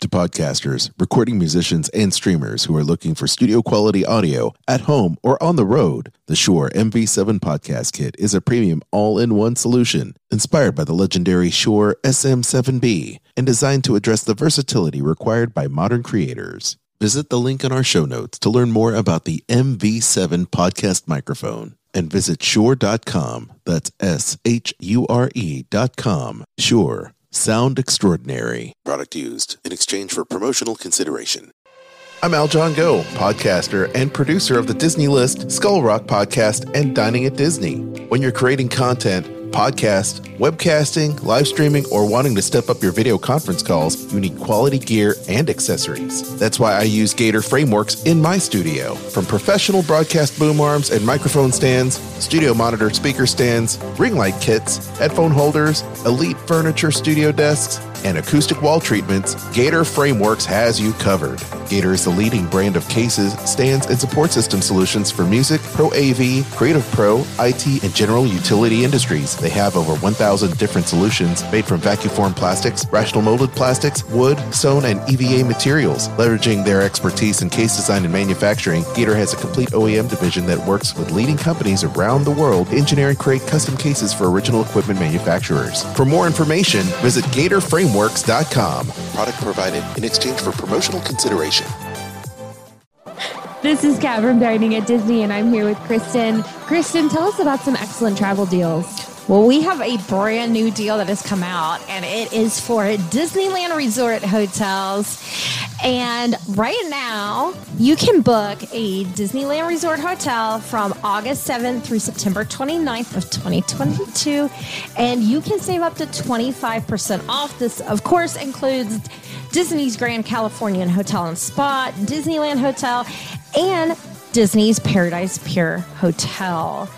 To podcasters, recording musicians, and streamers who are looking for studio quality audio at home or on the road, the Shure MV7 Podcast Kit is a premium all in one solution inspired by the legendary Shure SM7B and designed to address the versatility required by modern creators. Visit the link in our show notes to learn more about the MV7 podcast microphone and visit shure.com. That's S H U R E.com. Shure Sound extraordinary. Product used in exchange for promotional consideration. I'm Aljon Go, podcaster and producer of the Disney List, Skull Rock podcast, and Dining at Disney. When you're creating content, podcast, webcasting, live streaming, or wanting to step up your video conference calls, you need quality gear and accessories. That's why I use Gator Frameworks in my studio. From professional broadcast boom arms and microphone stands, studio monitor speaker stands, ring light kits, headphone holders, elite furniture studio desks, and acoustic wall treatments, Gator Frameworks has you covered. Gator is the leading brand of cases, stands, and support system solutions for music, pro AV, creative pro, IT, and general utility industries. They have over 1,000 different solutions made from vacuum formed plastics, rotational molded plastics, wood, sewn, and EVA materials. Leveraging their expertise in case design and manufacturing, Gator has a complete OEM division that works with leading companies around the world to engineer and create custom cases for original equipment manufacturers. For more information, visit GatorFrameworks.com. Product provided in exchange for promotional consideration. This is Kat from Dining at Disney, and I'm here with Kristen. Kristen, tell us about some excellent travel deals. Well, we have a brand new deal that has come out, and it is for Disneyland Resort hotels. And right now, you can book a Disneyland Resort hotel from August 7th through September 29th of 2022, and you can save up to 25% off. This, of course, includes Disney's Grand Californian Hotel and Spa, Disneyland Hotel, and Disney's Paradise Pier Hotel.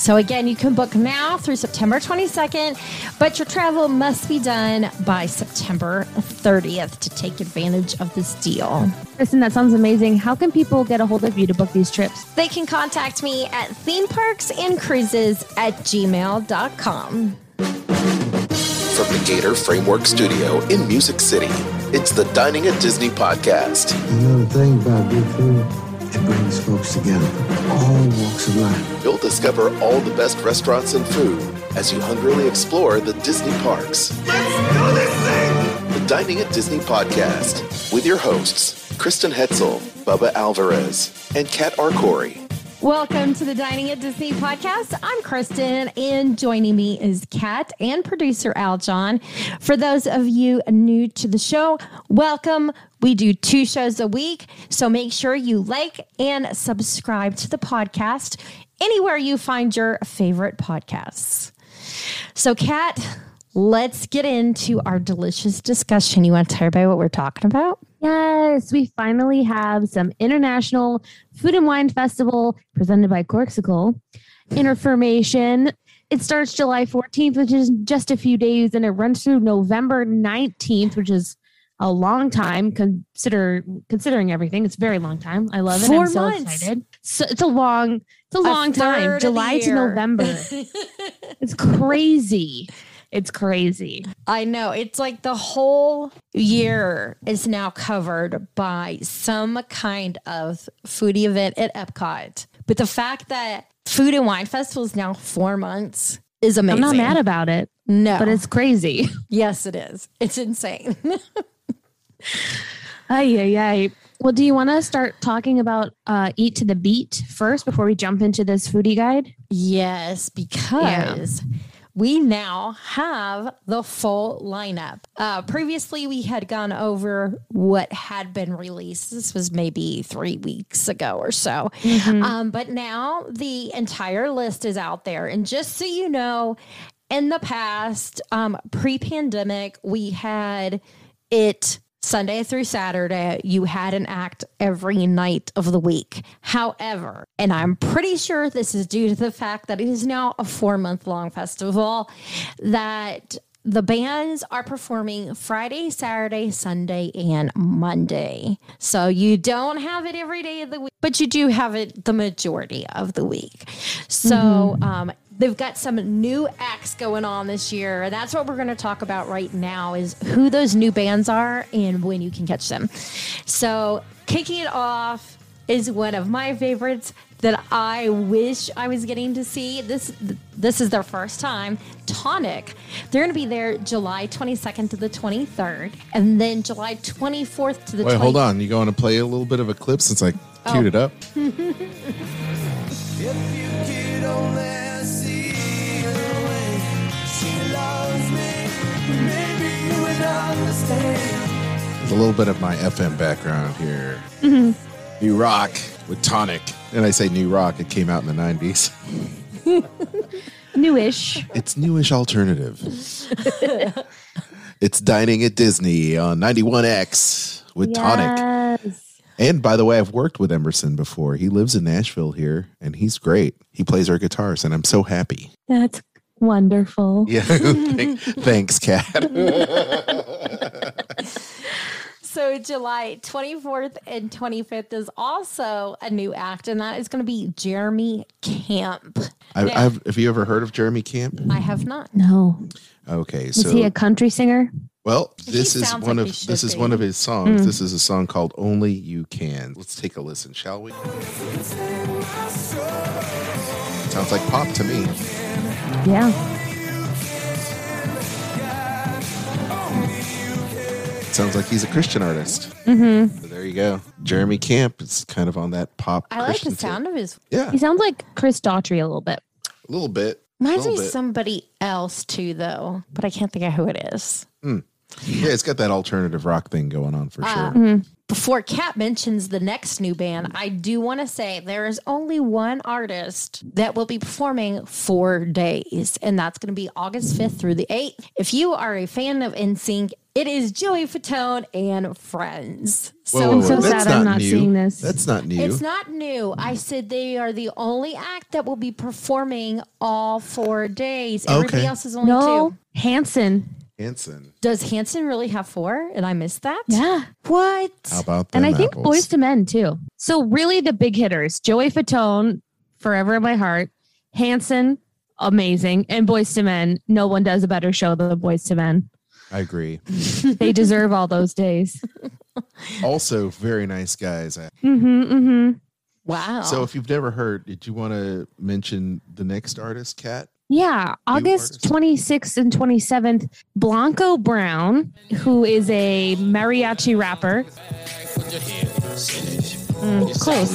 So again, you can book now through September 22nd, but your travel must be done by September 30th to take advantage of this deal. Kristen, that sounds amazing. How can people get a hold of you to book these trips? They can contact me at themeparksandcruises at gmail.com. From the Gator Framework Studio in Music City, it's the Dining at Disney podcast. You know the thing about good food? It brings folks together from all walks of life. You'll discover all the best restaurants and food as you hungrily explore the Disney parks. Let's do this thing! The Dining at Disney podcast with your hosts, Kristen Hetzel, Bubba Alvarez, and Kat Arcori. Welcome to the Dining at Disney podcast. I'm Kristen, and joining me is Kat and producer Aljon. For those of you new to the show, welcome. We do two shows a week, so make sure you like and subscribe to the podcast anywhere you find your favorite podcasts. So, Kat, let's get into our delicious discussion. You want to tell everybody what we're talking about? Yes, we finally have some international food and wine festival presented by Corksicle information. It starts July 14th, which is just a few days, and it runs through November 19th, which is a long time consider considering everything. It's a very long time. I love it. Four I'm so months. excited. So it's a long, it's a long time. July to. November. it's crazy. It's crazy. I know. It's like the whole year is now covered by some kind of foodie event at Epcot. But the fact that Food and Wine Festival is now four months is amazing. I'm not mad about it, No. but it's crazy. yes, it is. It's insane. Ay, ay, ay. Well, do you want to start talking about uh, Eat to the Beat first before we jump into this foodie guide? yes, because we now have the full lineup. Uh, previously, we had gone over what had been released. This was maybe three weeks ago or so. Um, but now the entire list is out there. And just so you know, in the past, um, pre pandemic, we had it Sunday through Saturday, you had an act every night of the week. However, and I'm pretty sure this is due to the fact that it is now a four month long festival, that the bands are performing Friday, Saturday, Sunday, and Monday. So you don't have it every day of the week, but you do have it the majority of the week. So, um, they've got some new acts going on this year. And that's what we're going to talk about right now is who those new bands are and when you can catch them. So kicking it off is one of my favorites that I wish I was getting to see. This this is their first time. Tonic. They're going to be there July 22nd to the 23rd, and then July 24th to the. Wait, 20- hold on. You going to play a little bit of a clip since I Oh. queued it up? There's a little bit of my FM background here. Mm-hmm. New rock with Tonic. And I say new rock, it came out in the 90s. Newish. It's newish alternative. it's dining at Disney on 91X with Tonic. And by the way, I've worked with Emerson before. He lives in Nashville here and he's great. He plays our guitars and I'm so happy. That's wonderful. Yeah. Thank- Thanks, Kat. So July 24th and 25th is also a new act, and that is going to be Jeremy Camp. I, Now- I've, have you ever heard of Jeremy Camp? I have not. No. Okay, Is so he a country singer? well, this is one like of he should this is one of his songs. Hmm. This is a song called "Only You Can." Let's take a listen, shall we? Sounds like pop to me. Yeah. Sounds like he's a Christian artist. Mm-hmm. So there you go, Jeremy Camp. It's kind of on that pop. I like Christian the tip. sound of his. Yeah, He sounds like Chris Daughtry a little bit. a little bit. Reminds little me of bit. somebody else too, though, but I can't think of who it is. Yeah, it's got that alternative rock thing going on for Ah. sure. Before Kat mentions the next new band, I do want to say there is only one artist that will be performing four days, and that's going to be August 5th through the 8th. If you are a fan of NSYNC, it is Joey Fatone and Friends. Whoa, So whoa, I'm so that's sad I'm not not new. seeing this. That's not new. It's not new. I said they are the only act that will be performing all four days. Everybody Okay. else is only No. two. Hanson. Hanson. Does Hanson really have four? And I missed that? Yeah. What? How about And them I think? Boyz II Men too. So really the big hitters, Joey Fatone, Forever in My Heart, Hanson, amazing, and Boyz II Men. No one does a better show than Boyz II Men. I agree. They deserve all those days. Also, very nice guys. Mm-hmm. Mm-hmm. Wow. So, if you've never heard, did you want to mention the next artist, Kat? Yeah, August 26th and 27th, Blanco Brown, who is a mariachi rapper. Mm, close.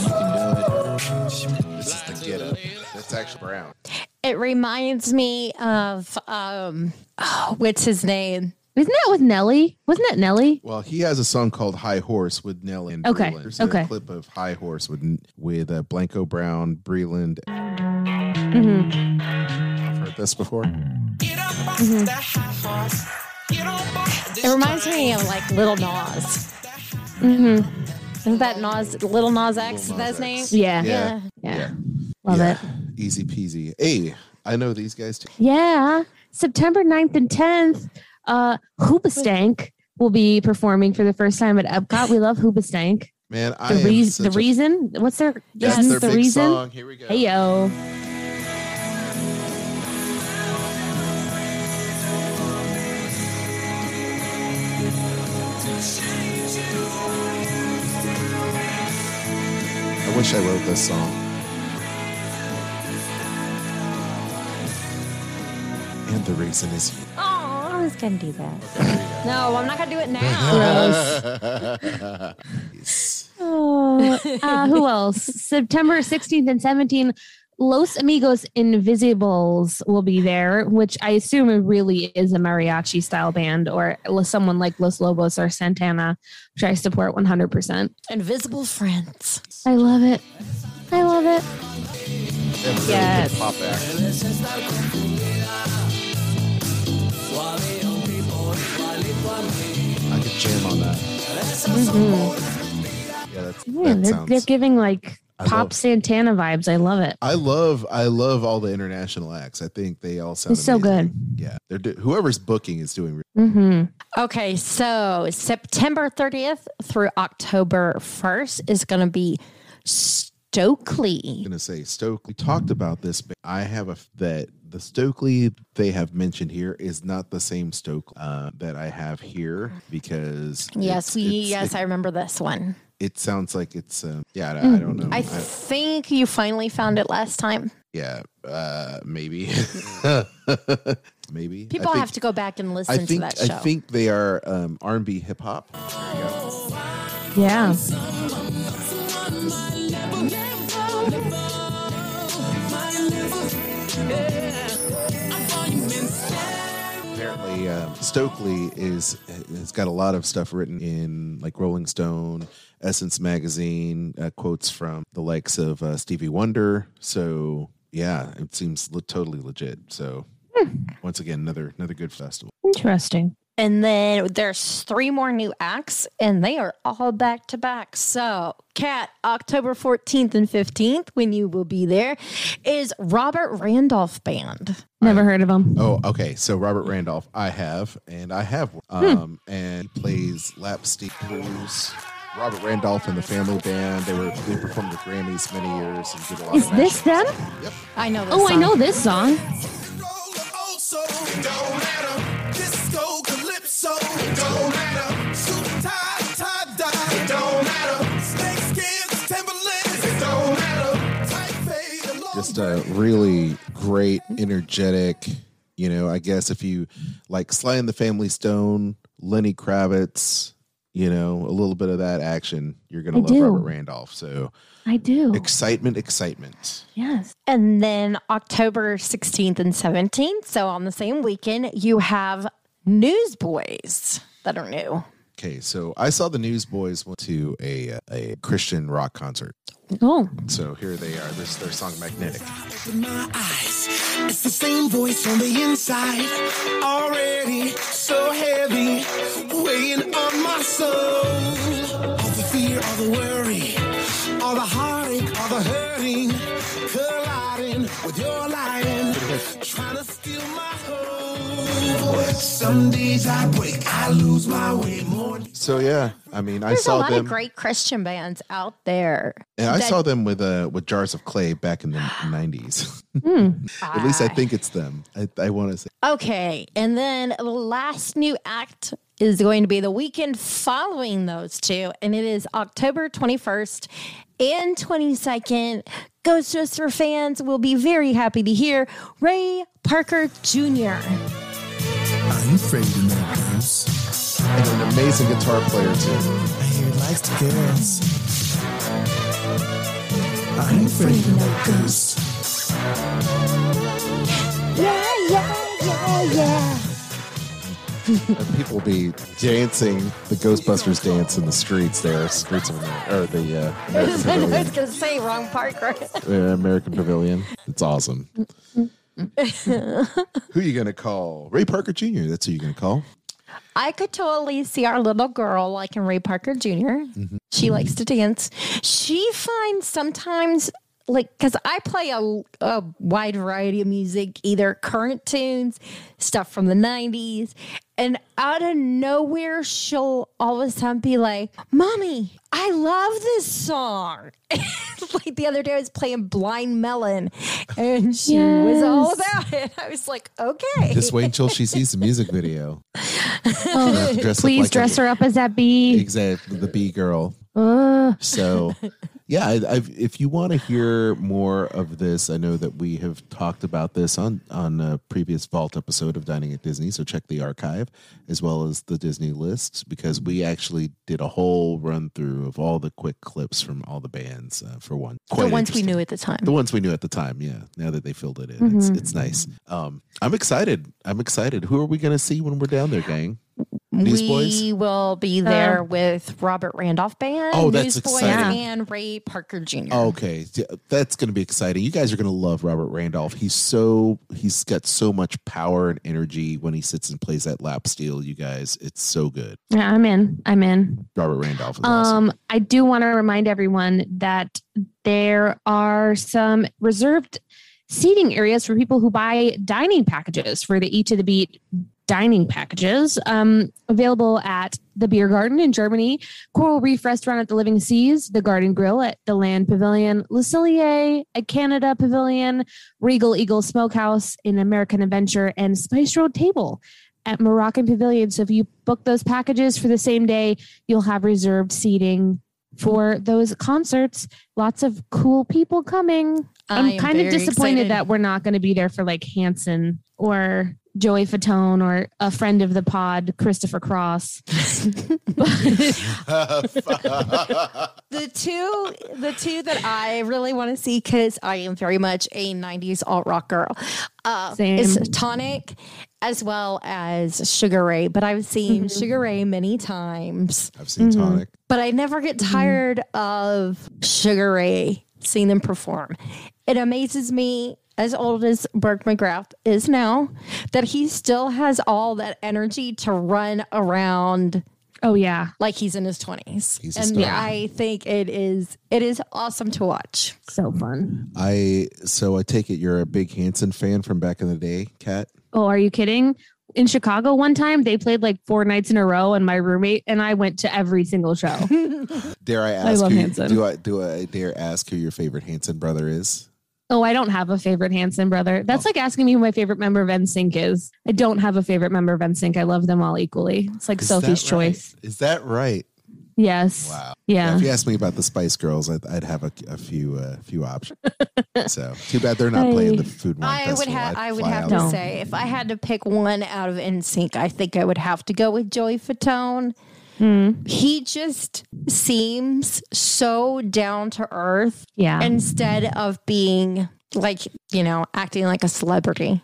This is the get up. That's actually Brown. it reminds me of um oh, what's his name? Isn't that with Nelly? Wasn't that Nelly? Well, he has a song called "High Horse" with Nelly and Okay, Breland. There's okay. a clip of "High Horse" with with uh, Blanco Brown, Breland. Mm-hmm. I've heard this before. It reminds me of like Little Nas. Mm-hmm. Isn't that Nas Little Nas X? Is Lil that his Nas name? Yeah. Yeah. Yeah. Yeah. Love Yeah. it. Easy peasy. Hey, I know these guys too. Yeah. September 9th and 10th, uh, Hoobastank will be performing for the first time at Epcot. We love Hoobastank. Man, I The, am reason, the a- reason, what's their, That's isn't their the big reason? song. Here we go. Hey, yo. Wish I wrote this song. And the reason is you. Oh, I was gonna do that. No, I'm not gonna do it now. Oh, uh, who else? September 16th and 17th, Los Amigos Invisibles will be there, which I assume it really is a mariachi style band or someone like Los Lobos or Santana, which I support 100%. Invisible friends. I love it. I love it. They have a really Yes. pop act. I could jam on that. Mm-hmm. Yeah, that's, Yeah, that they're, sounds. they're giving like I pop love- Santana vibes. I love it. I love I love all the international acts. I think they all sound It's so good. Yeah, they're do- whoever's booking is doing. hmm Okay, so September 30th through October 1st is going to be Stokley. I'm gonna say Stokley talked about this, but I have a that the Stokley they have mentioned here is not the same Stokley uh, that I have here because Yes, it's- we it's- yes, it, I remember this one. It sounds like it's uh, yeah I, I don't know I think you finally found it last time. yeah uh, maybe maybe People think, have to go back and listen I think to that show. I think they are um, R&B hip hop. There you. Yeah. Apparently uh, Stokley is has got a lot of stuff written in like Rolling Stone, Essence magazine, uh, quotes from the likes of uh, Stevie Wonder. So yeah, it seems le- totally legit. So once again, another another good festival. Interesting. And then there's three more new acts, and they are all back to back. So, Kat, October 14th and 15th, when you will be there, is Robert Randolph Band. Never heard of them. Oh, okay. So Robert Randolph, I have, and I have, um, and he plays lap steel blues. Robert Randolph and the Family Band. They were they performed at Grammys many years and did a lot Is of this national- them? Yep. I know this. Oh, I know this song. Just a really great, energetic. You know, I guess if you like Sly and the Family Stone, Lenny Kravitz, you know, a little bit of that action, you're gonna love do. Robert Randolph. So I do. excitement, excitement. yes. And then October 16th and 17th, so on the same weekend, you have Newsboys that are new. Okay, so I saw the Newsboys went to a a Christian rock concert. Oh, So here they are. This is their song "Magnetic." My eyes. It's the same voice on the inside. Already so heavy, weighing on my soul. All the fear, all the worry, all the heartache, Some days I break, I lose my way more. So yeah, I mean, I There's a lot them, of great Christian bands out there. and I that- saw them with uh with Jars of Clay back in the '90s. At least I think it's them. I, I want to say. Okay. And then the last new act is going to be the weekend following those two, and it is October 21st and 22nd. Ghostbuster fans will be very happy to hear Ray Parker Jr. I'm afraid of no girls. And an amazing guitar player too. I hear he likes the girls. I'm afraid of no ghosts. Yeah, yeah, yeah, yeah. And people will be dancing the Ghostbusters dance in the streets there, streets of America, or the uh, American I was going to say wrong part, right? Uh, American Pavilion. It's awesome. who are you gonna call? Ray Parker Jr. That's who you're gonna call. I could totally see our little girl like in Ray Parker junior mm-hmm. She likes to dance. She finds sometimes like because I play a, a wide variety of music, either current tunes, stuff from the '90s, and out of nowhere, she'll all of a sudden be like, "Mommy, I love this song." like the other day, I was playing Blind Melon, and she was all about it. I was like, "Okay." Just wait until she sees the music video. Oh, Dress up please like dress a- her up as that bee. Exactly, the bee girl. Uh, So, yeah, I, I've, if you want to hear more of this, I know that we have talked about this on on a previous Vault episode of Dining at Disney. So check the archive as well as the Disney list because we actually did a whole run through of all the quick clips from all the bands uh, for one. the ones we knew at the time. The ones we knew at the time, yeah. Now that they filled it in, it's Mm-hmm. it's nice. Um, I'm excited. I'm excited. Who are we going to see when we're down there, gang? Newsboys? We will be there with Robert Randolph Band, Oh, that's Newsboys, exciting. and Ray Parker Jr. Okay, that's going to be exciting. You guys are going to love Robert Randolph. He's so he's got so much power and energy when he sits and plays that lap steel. You guys, it's so good. yeah, I'm in. I'm in. Robert Randolph is awesome. Um, I do want to remind everyone that there are some reserved seating areas for people who buy dining packages for the Eat to the Beat dining packages um, available at the Beer Garden in Germany, Coral Reef Restaurant at the Living Seas, the Garden Grill at the Land Pavilion, Le Cellier at Canada Pavilion, Regal Eagle Smokehouse in American Adventure, and Spice Road Table at Moroccan Pavilion. So if you book those packages for the same day, you'll have reserved seating for those concerts. Lots of cool people coming. I'm kind of disappointed excited. that we're not going to be there for like Hanson or Joey Fatone or a friend of the pod, Christopher Cross. the two the two that I really want to see because I am very much a '90s alt rock girl. Uh, Same. is Tonic as well as Sugar Ray, but I've seen Sugar Ray many times, I've seen Mm-hmm. Tonic. but I never get tired of Sugar Ray seeing them perform. It amazes me. As old as Mark McGrath is now, that he still has all that energy to run around Oh yeah, like he's in his 20s He's a and star. i think it is it is awesome to watch so fun. I so I take it you're a big Hanson fan from back in the day, Kat. Oh, are you kidding? In Chicago, one time they played like four nights in a row, and my roommate and I went to every single show. Dare I ask? love who, Hanson. Do I do I dare ask who your favorite Hanson brother is? Oh, I don't have a favorite Hanson brother. That's like asking me who my favorite member of NSYNC is. I don't have a favorite member of NSYNC. I love them all equally. It's like Is Sophie's right? choice. Is that right? Yes. Wow. Yeah. If you asked me about the Spice Girls, I'd, I'd have a, a few uh, few options. so too bad they're not playing the food. Wine i would have I'd i would fly have to No. say if i had to pick one out of NSYNC, i think i would have to go with joey fatone Mm, he just seems so down to earth yeah. instead of being like you know acting like a celebrity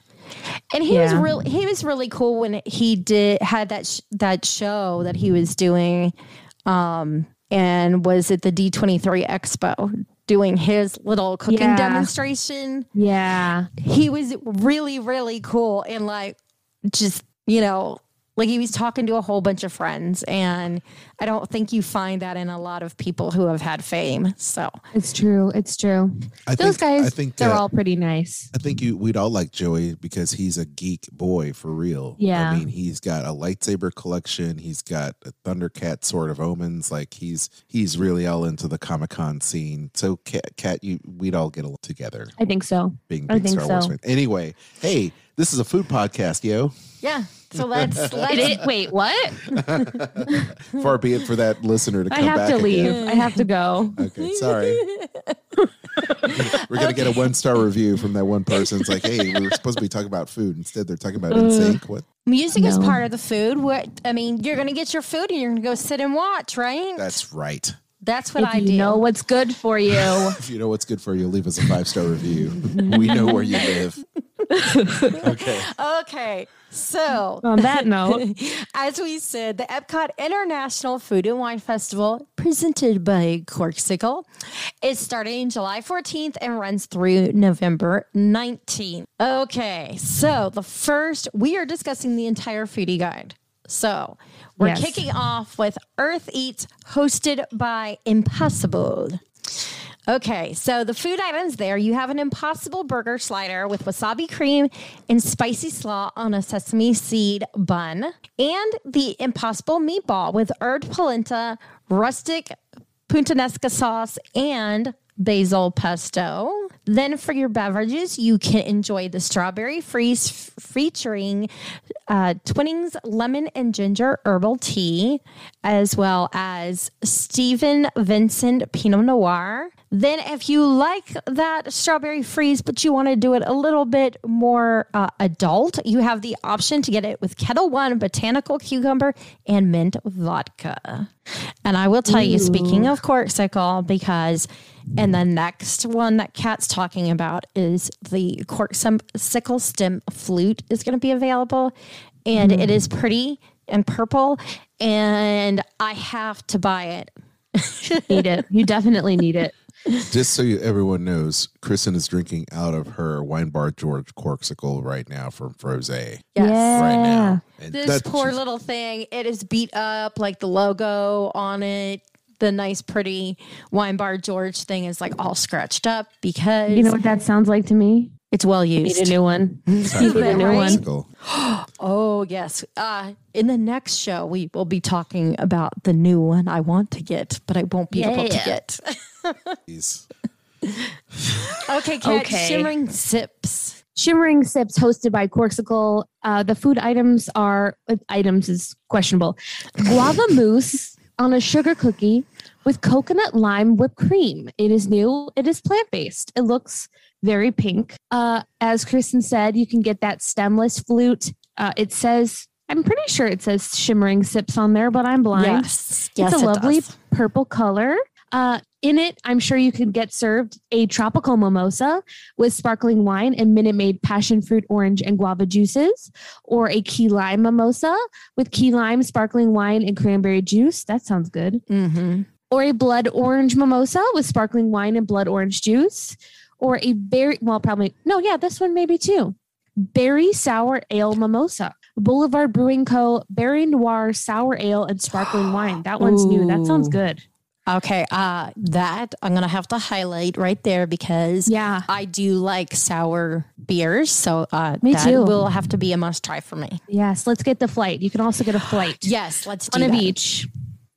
and he was Yeah. really he was really cool when he did had that sh- that show that he was doing um and was at the D23 Expo doing his little cooking Yeah. demonstration yeah. he was really really cool and like just you know like he was talking to a whole bunch of friends and i don't think you find that in a lot of people who have had fame so It's true. It's true. I Those think, guys, I think they're uh, all pretty nice. I think you we'd all like Joey because he's a geek boy for real. Yeah. I mean, he's got a lightsaber collection. He's got a Thundercat Sword of Omens. Like he's he's really all into the Comic Con scene. So, Kat, Kat, you we'd all get along together, I think so. being I think Star Wars so. Anyway, hey, this is a food podcast, yo. yeah so let's let's It, it, wait, what? Far be it for that listener to come I have back to leave. again. I have to go. Okay, sorry. We're gonna get a one star review from that one person. It's like, hey, we were supposed to be talking about food. Instead, they're talking about NSYNC. What? music is part of the food what i mean you're gonna get your food and you're gonna go sit and watch right That's right. that's what if i you do know what's good for you. If you know what's good for you, leave us a five star review. we know where you live. okay. okay so On that note, As we said, the Epcot International Food and Wine Festival, presented by Corksicle, is starting July 14th and runs through November 19th. Okay, so the first, we are discussing the entire foodie guide. So we're Yes. kicking off with Earth Eats, hosted by Impossible. Okay, so the food items there you have an impossible burger slider with wasabi cream and spicy slaw on a sesame seed bun, and the impossible meatball with herb polenta, rustic puttanesca sauce, and basil pesto. Then for your beverages, you can enjoy the strawberry freeze f- featuring uh, Twinings lemon and ginger herbal tea, as well as Stephen Vincent Pinot Noir. Then, if you like that strawberry freeze, but you want to do it a little bit more uh, adult, you have the option to get it with Ketel One botanical cucumber and mint vodka. And I will tell you, speaking of Corksicle, because and the next one that Kat's talking about is the Corksicle stem flute is going to be available, and it is mm. pretty and purple, and I have to buy it. need it. You definitely need it. Just so you, everyone knows, Kristen is drinking out of her wine bar George Corksicle right now from Froze. Yes. Right now. And This that- poor little thing, it is beat up, like the logo on it. The nice, pretty wine bar George thing is like all scratched up because You know what that sounds like to me? It's well used. Need used. a new one. Time Need a a new one. bicycle. Oh, yes. Uh, in the next show, we will be talking about the new one I want to get, but I won't be able to get. Jeez. okay, Kat, Okay. Shimmering Sips. Shimmering Sips hosted by Corksicle. Uh, the food items are uh, items is questionable. Guava mousse on a sugar cookie with coconut lime whipped cream. It is new. It is plant based. It looks very pink. Uh, as Kristen said, you can get that stemless flute. Uh, it says. I'm pretty sure it says shimmering sips on there, but I'm blind. Yes. Yes, it's a it lovely does. purple color. Uh, in it, I'm sure you could get served a tropical mimosa with sparkling wine and Minute Maid passion fruit, orange, and guava juices, or a key lime mimosa with key lime, sparkling wine, and cranberry juice. That sounds good. Mm-hmm. Or a blood orange mimosa with sparkling wine and blood orange juice, or a berry, well, probably, no, yeah, this one maybe too. Berry sour ale mimosa. Boulevard Brewing Co. Berry Noir Sour Ale and Sparkling Wine. That one's new. That sounds good. Okay, uh, that I'm gonna have to highlight right there because Yeah. I do like sour beers, so uh, Me that too. will have to be a must try for me. Yes. Let's get the flight. You can also get a flight. Yes, let's do One of that. each.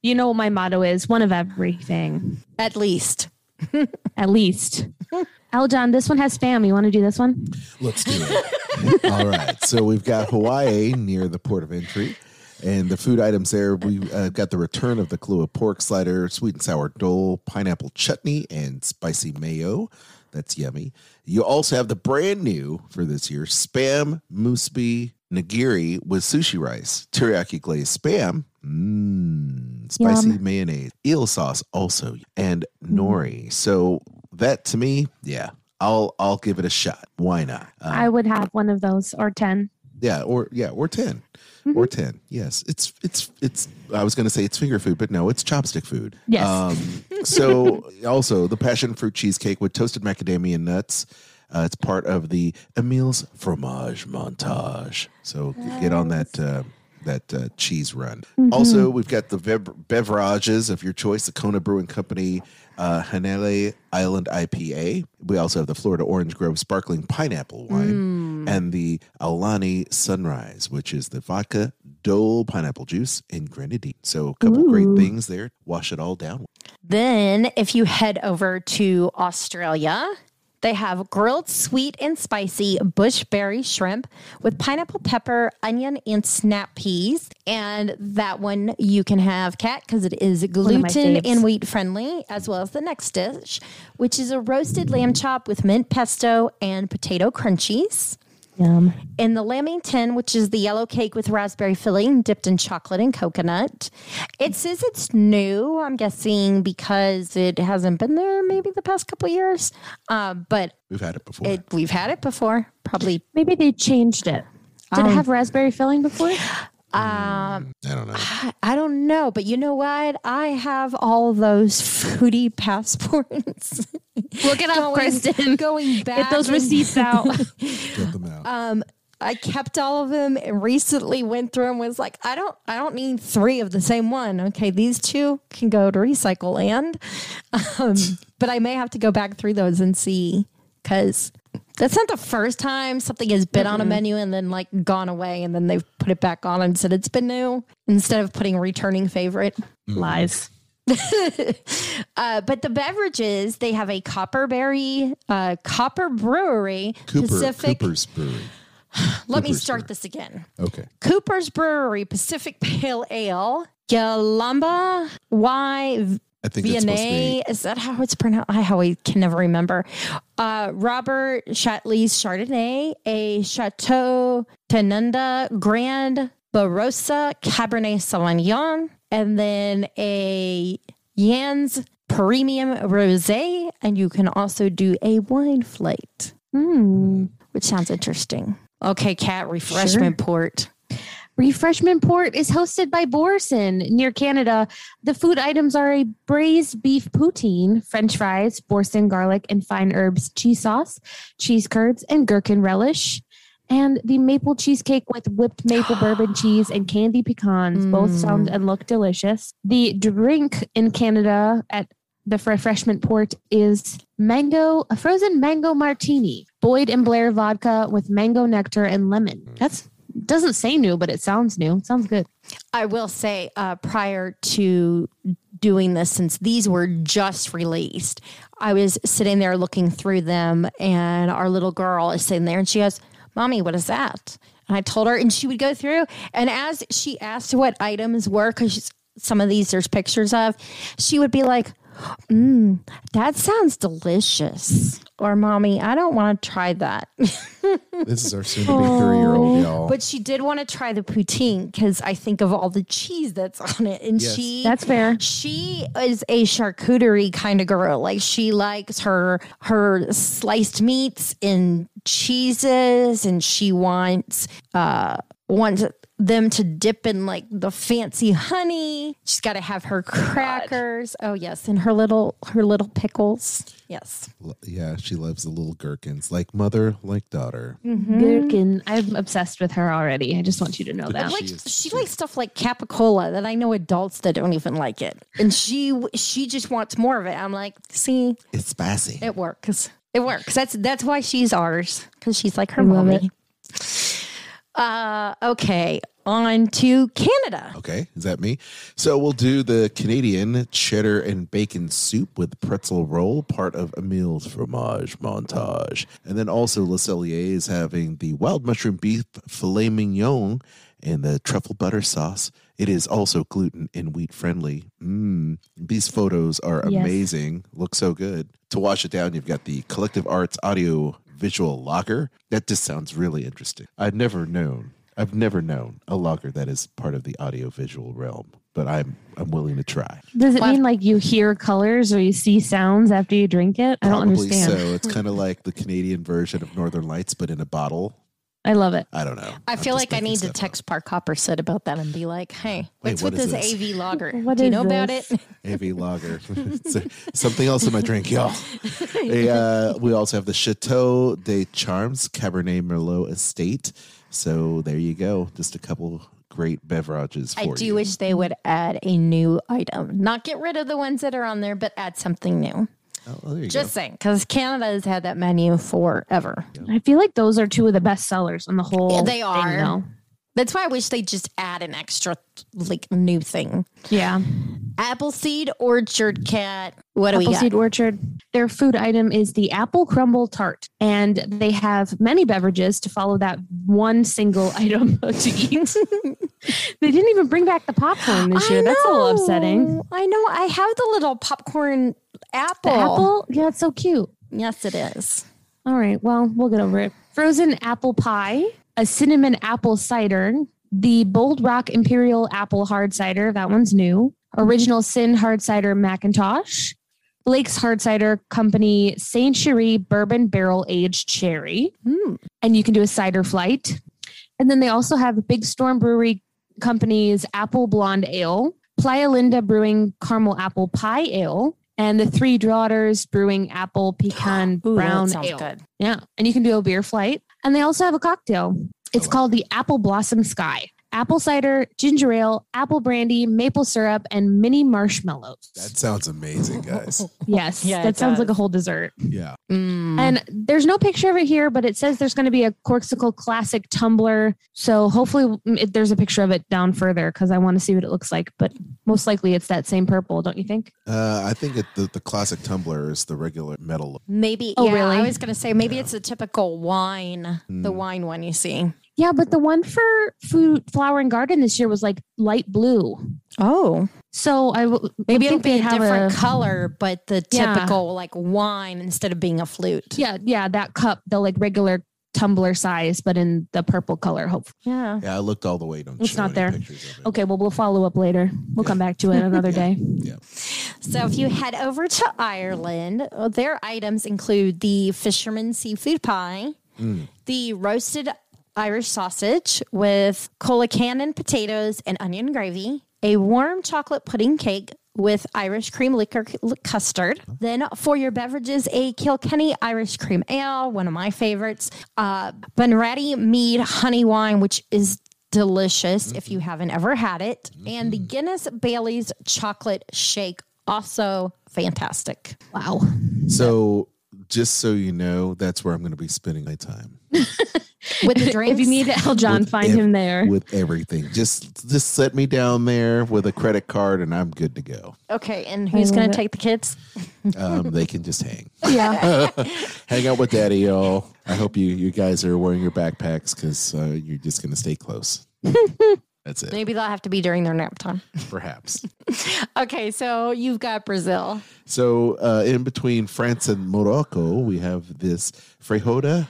You know what my motto is one of everything, at least. at least. Aljon, this one has spam. You want to do this one? Let's do it. All right. So we've got Hawaii near the port of entry. And the food items there, we uh, got the return of the Kalua pork slider, sweet and sour dole, pineapple chutney, and spicy mayo. That's yummy. You also have the brand new for this year spam musubi nigiri with sushi rice, teriyaki glazed spam, mmm, spicy Yum. mayonnaise, eel sauce also, and nori. So that to me, yeah, I'll I'll give it a shot. Why not? Um, I would have one of those or 10. yeah, or yeah, or 10 Mm-hmm. Or ten. Yes, it's it's it's. I was going to say it's finger food, but no, it's chopstick food. Yes. Um, so also the passion fruit cheesecake with toasted macadamia nuts. Uh, it's part of the Emile's fromage montage. So g- get on that uh, that uh, cheese run. Mm-hmm. Also, we've got the bev- beverages of your choice: the Kona Brewing Company uh, Hanalei Island IPA. We also have the Florida Orange Grove Sparkling Pineapple Wine and the Alani Sunrise, which is the vodka, Dole pineapple juice, and grenadine. So a couple great things there. Wash it all down. Then, if you head over to Australia, they have grilled sweet and spicy bushberry shrimp with pineapple pepper, onion, and snap peas. And that one you can have, Kat, because it is gluten and wheat friendly, as well as the next dish, which is a roasted lamb chop with mint pesto and potato crunchies. Yum. In the Lamington, which is the yellow cake with raspberry filling dipped in chocolate and coconut. It says it's new, I'm guessing because it hasn't been there maybe the past couple of years. Uh, but We've had it before. it, we've had it before, probably. Maybe they changed it. Did Um, it have raspberry filling before? Um, I don't know. I, I don't know, but you know what? I have all those foodie passports. Look it up, Kristen. Going back, Get those and- receipts out. Get them out. um I kept all of them and recently went through and was like, I don't I don't need three of the same one. Okay, these two can go to recycle land. Um, but I may have to go back through those and see because that's not the first time something has been on a menu and then like gone away and then they've put it back on and said it's been new instead of putting returning favorite. Lies. Uh, but the beverages, they have a Copperberry, uh, Copper Brewery, Cooper, Pacific. Cooper's Brewery. Let me start Brewery. this again. Okay. Cooper's Brewery Pacific Pale Ale, Galamba Y I think it's supposed to Viognier. be. Is that how it's pronounced? I how I can never remember. Uh, Robert Shatley's Chardonnay, a Chateau Tanunda Grand Barossa Cabernet Sauvignon, and then a Jansz Premium Rosé, and you can also do a wine flight, Hmm. which sounds interesting. Okay, Kat refreshment port. Refreshment Port is hosted by Boursin near Canada. The food items are a braised beef poutine, french fries, Boursin garlic and fine herbs cheese sauce, cheese curds, and gherkin relish. And the maple cheesecake with whipped maple bourbon cheese and candy pecans. Both mm. sound and look delicious. The drink in Canada at the refreshment port is mango, a frozen mango martini, Boyd and Blair vodka with mango nectar and lemon. That's doesn't say new, but it sounds new. It sounds good. I will say, uh, prior to doing this, since these were just released, I was sitting there looking through them, and our little girl is sitting there and she goes, Mommy, what is that? And I told her, and she would go through. And as she asked what items were, because some of these there's pictures of, she would be like, Mmm, that sounds delicious. Or, mommy, I don't want to try that. This is our soon to be three year old, y'all. But she did want to try the poutine because I think of all the cheese that's on it. And Yes. she That's fair. she is a charcuterie kind of girl. Like she likes her her sliced meats and cheeses and she wants uh wants them to dip in like the fancy honey. She's got to have her oh crackers. Oh yes, and her little her little pickles. Yes. Yeah, she loves the little gherkins, like mother, like daughter. Mm-hmm. Gherkin. I'm obsessed with her already. I just want you to know that. like She is- she likes stuff like capicola that I know adults that don't even like it, and she she just wants more of it. I'm like, see, It's spicy. it works. It works. That's that's why she's ours because she's like her I love mommy. Uh, okay, on to Canada. Okay, is that me? So we'll do the Canadian cheddar and bacon soup with pretzel roll, part of Emile's fromage montage. And then also Le Cellier is having the wild mushroom beef filet mignon and the truffle butter sauce. It is also gluten and wheat friendly. Mmm. These photos are Yes. amazing. Look so good. To wash it down, you've got the Collective Arts audio visual lager. That just sounds really interesting. I've never known. I've never known a lager that is part of the audio visual realm, but I'm I'm willing to try. Does it mean like you hear colors or you see sounds after you drink it? I don't Probably understand. so. It's kind of like the Canadian version of Northern Lights, but in a bottle. I love it. I don't know. I I'm feel like I need to stuff up. text Park Hopper said about that and be like, "Hey, Wait, what's what with is this, this? AV logger? What Do you is know about it?" AV logger, Something else in my drink, y'all. A, uh, we also have the Chateau des Charmes Cabernet Merlot Estate. So there you go. Just a couple great beverages for I do you. wish they would add a new item, not get rid of the ones that are on there, but add something new. Oh, well, there you Just saying, because Canada has had that menu forever. I feel like those are two of the best sellers on the whole. Yeah, they thing, are. though. That's why I wish they just add an extra like new thing. Yeah. Appleseed Orchard Kat. What do we got? Appleseed Orchard. Their food item is the apple crumble tart, and they have many beverages to follow that one single item to eat. they didn't even bring back the popcorn this year. That's a little upsetting. I know. I have the little popcorn apple. The apple, yeah, it's so cute. Yes, it is. All right, well, we'll get over it. Frozen apple pie, a cinnamon apple cider, the Bold Rock Imperial apple hard cider. That one's new. Original Sin hard cider Macintosh. Blake's Hard Cider Company Saint Cherie Bourbon Barrel Aged Cherry. Hmm. And you can do a cider flight. And then they also have Big Storm Brewery Company's Apple Blonde Ale, Playa Linda Brewing Caramel Apple Pie Ale, and the Three Daughters Brewing Apple Pecan Ooh, Brown sounds Ale. good. Yeah. And you can do a beer flight. And they also have a cocktail. It's oh. called the Apple Blossom Sky. Apple cider, ginger ale, apple brandy, maple syrup, and mini marshmallows. That sounds amazing, guys. yes, Yeah, that sounds like a whole dessert. yeah. Mm. And there's no picture of it here, but it says there's going to be a Corksicle Classic tumbler. So hopefully mm, it, there's a picture of it down further because I want to see what it looks like. But most likely it's that same purple, don't you think? Uh, I think it, the, the classic tumbler is the regular metal. maybe. Oh, yeah, really? I was going to say maybe it's a typical wine, the wine one you see. Yeah, but the one for food, flower and garden this year was like light blue. Oh, So I w- maybe would it'll be a different a- color, but the Yeah. typical like wine instead of being a flute. Yeah, yeah, that cup, the like regular tumbler size, but in the purple color. Hope. Yeah. Yeah, I looked all the way. Don't It's not there. It. Okay, well we'll follow up later. We'll come back to it another day. Yeah. So if you head over to Ireland, uh, their items include the fisherman seafood pie, the roasted Irish sausage with colcannon potatoes and onion gravy, a warm chocolate pudding cake with Irish cream liquor custard. Uh-huh. Then for your beverages, a Kilkenny Irish cream ale, one of my favorites, uh, Bunratty mead honey wine, which is delicious if you mm-hmm. haven't ever had it, and the mm-hmm. Guinness Bailey's chocolate shake Also fantastic. Wow. So, just so you know, that's where I'm going to be spending my time With the drinks. If you need Aljon, With find ev- him there. with everything. Just, just set me down there with a credit card, and I'm good to go. Okay, and who's love going it. to take the kids? Um, they can just hang, Yeah. hang out with Daddy, y'all. I hope you, you guys are wearing your backpacks because uh, you're just going to stay close. That's it. Maybe they'll have to be during their nap time. Perhaps. Okay, so you've got Brazil. So uh, in between France and Morocco, we have this feijoada.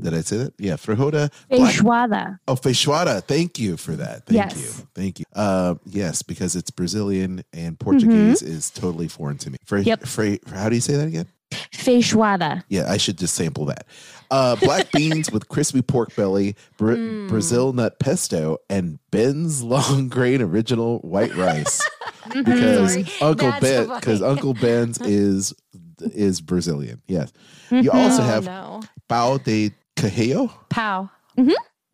Did I say that? Yeah, feijoada. black- Feijoada. Oh, feijoada. Thank you for that. Thank Yes. you. Thank you. Uh, yes, because it's Brazilian and Portuguese is totally foreign to me. Fe- Yep. fe- how do you say that again? Feijoada. Yeah, I should just sample that. Uh, black beans with crispy pork belly, Bra- Hmm. Brazil nut pesto, and Ben's long grain original white rice. Mm-hmm. because. Uncle That's Ben, because Uncle Ben's is is Brazilian. Yes. You also oh, have no. pão de queijo, Pow.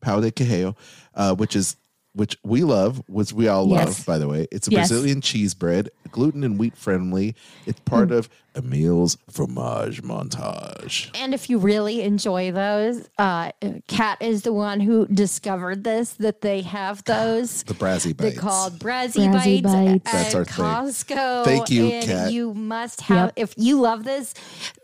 pão de queijo, uh, which is which we love, which we all Yes. love, by the way. It's a Yes. Brazilian cheese bread, gluten and wheat friendly. It's part of Emil's fromage montage. And if you really enjoy those, uh, Kat is the one who discovered this that they have those. The Brazi bites. They're bites. called Brazi, Brazi Bites, Bites. at That's our thing. Costco. Thank you, and Kat. You must have. Yep. If you love this,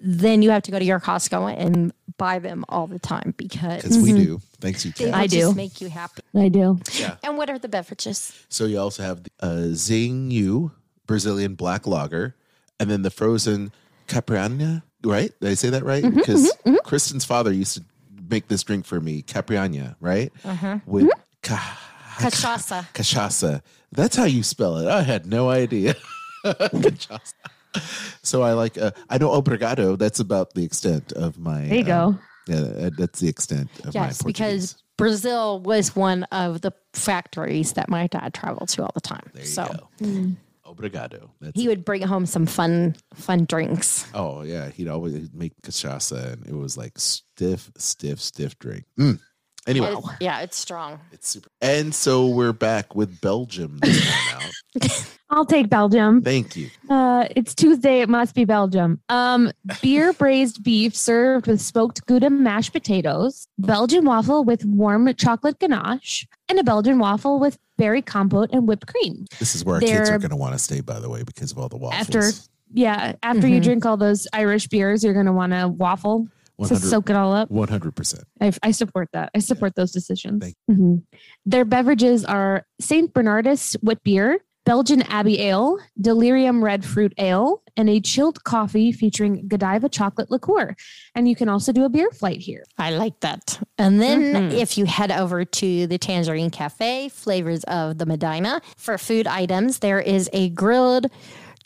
then you have to go to your Costco and buy them all the time because Because we do. Thanks, you, they Kat. will I just do. make you happy. I do. Yeah. And what are the beverages? So you also have the uh, Xingu Brazilian black lager, and then the frozen Capriana. Right? Did I say that right? Because Kristen's father used to make this drink for me, Capriana. Right? With ca- Cachaça. cachaça. That's how you spell it. I had no idea. cachaça. So I like. Uh, I know obrigado. That's about the extent of my. There you um, go. Yeah, uh, that's the extent of my Yes, because Brazil was one of the factories that my dad traveled to all the time. there you so go. Obrigado. That's he would bring home some fun, fun drinks. Oh yeah, he'd always make cachaça, and it was like stiff, stiff, stiff drink. Mm. Anyway, It's- yeah, it's strong. it's super. And so we're back with Belgium this. I'll take Belgium. Thank you. Uh, it's Tuesday. It must be Belgium. Um, beer braised beef served with smoked Gouda mashed potatoes, Belgian waffle with warm chocolate ganache, and a Belgian waffle with berry compote and whipped cream. This is where our kids They're- are going to want to stay, by the way, because of all the waffles. After, yeah, after you drink all those Irish beers, you're gonna want to waffle to soak it all up. one hundred percent. I, I support that. I support those decisions. Thank Mhm. Their beverages are St. Bernardus wit beer, Belgian Abbey Ale, Delirium Red Fruit Ale, and a chilled coffee featuring Godiva chocolate liqueur. And you can also do a beer flight here. I like that. And then Mhm. if you head over to the Tangerine Cafe, flavors of the Medina, for food items, there is a grilled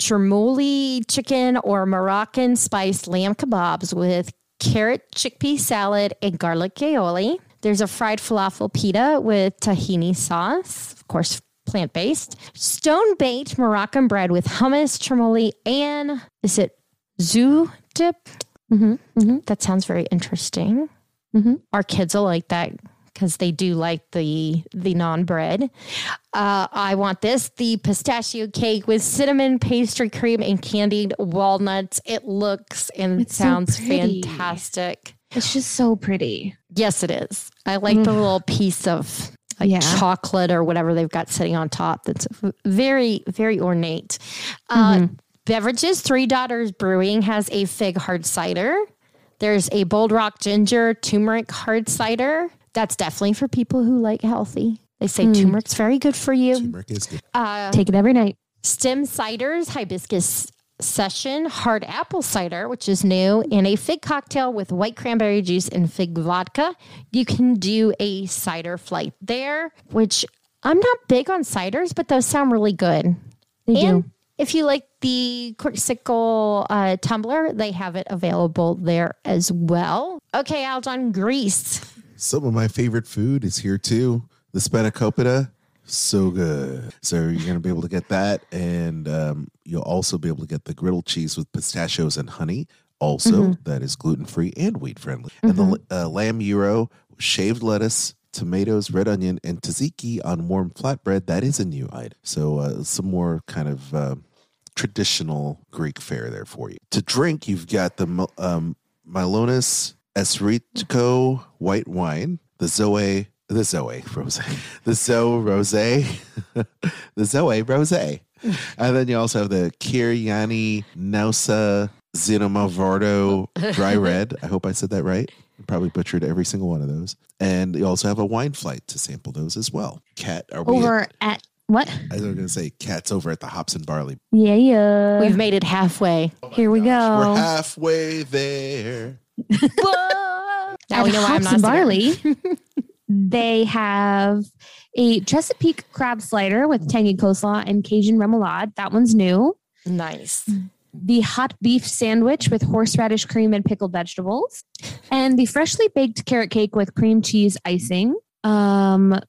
chermouli chicken or Moroccan spiced lamb kebabs with carrot chickpea salad and garlic aioli. There's a fried falafel pita with tahini sauce, of course, plant based. Stone baked Moroccan bread with hummus, chermouli, and is it zoo dip? Mm-hmm. That sounds very interesting. Mhm. Our kids will like that because they do like the the non bread. Uh, I want this the pistachio cake with cinnamon pastry cream and candied walnuts. It looks and It's sounds pretty. fantastic. It's just so pretty. Yes, it is. I like the little piece of like Yeah. chocolate or whatever they've got sitting on top. That's very, very ornate. Uh, beverages, Three Daughters Brewing has a fig hard cider. There's a Bold Rock Ginger turmeric hard cider. That's definitely for people who like healthy. They say turmeric's very good for you. Turmeric is good. Take it every night. Stem ciders, hibiscus session, hard apple cider, which is new, and a fig cocktail with white cranberry juice and fig vodka. You can do a cider flight there, which I'm not big on ciders, but those sound really good. They and do. if you like the Corksicle uh, tumbler, they have it available there as well. Okay, Aljon, Greece. Some of my favorite food is here too. The spanakopita, so good. So you're going to be able to get that, and um, you'll also be able to get the griddle cheese with pistachios and honey. Also, that is gluten free and wheat friendly. And the uh, lamb gyro, shaved lettuce, tomatoes, red onion, and tzatziki on warm flatbread. That is a new item. So uh, some more kind of. Uh, traditional Greek fare there for you. To drink, you've got the um, Milonis Esritico white wine, the Zoe, the Zoe rose, the Zoe rose, the Zoe rose, and then you also have the Kiriani Nausa Zinamavardo dry red. I hope I said that right. Probably butchered every single one of those. And you also have a wine flight to sample those as well. Cat, are we? Over at what? I was going to say cats over at the hops and barley. Yeah, yeah. We've made it halfway. Here we go. We're halfway there. Now we At know why I'm Hops not and barley. they have a Chesapeake crab slider with tangy coleslaw and Cajun remoulade. That one's new. Nice. The hot beef sandwich with horseradish cream and pickled vegetables, and the freshly baked carrot cake with cream cheese icing. Um,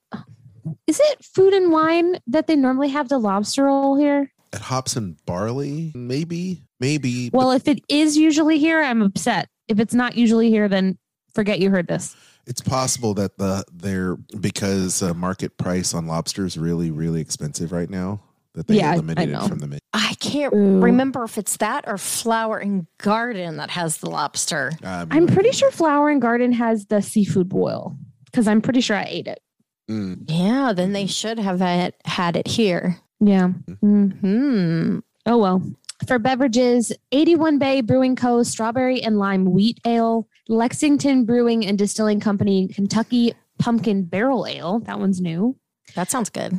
is it food and wine that they normally have the lobster roll here? At hops and barley, maybe, maybe. Well, if it is usually here, I'm upset. If it's not usually here, then forget you heard this. It's possible that the they're because uh, market price on lobster is really really expensive right now that they Yeah, I- I eliminated know. from the menu. I can't Ooh. remember if it's that or Flower and Garden that has the lobster. Um, I'm pretty sure Flower and Garden has the seafood boil because I'm pretty sure I ate it. Mm, Yeah, then they should have had, had it here. Yeah. Mm. Hmm. Oh well. For beverages, 81 Bay Brewing Co. Strawberry and Lime Wheat Ale, Lexington Brewing and Distilling Company Kentucky Pumpkin Barrel Ale. That one's new. That sounds good.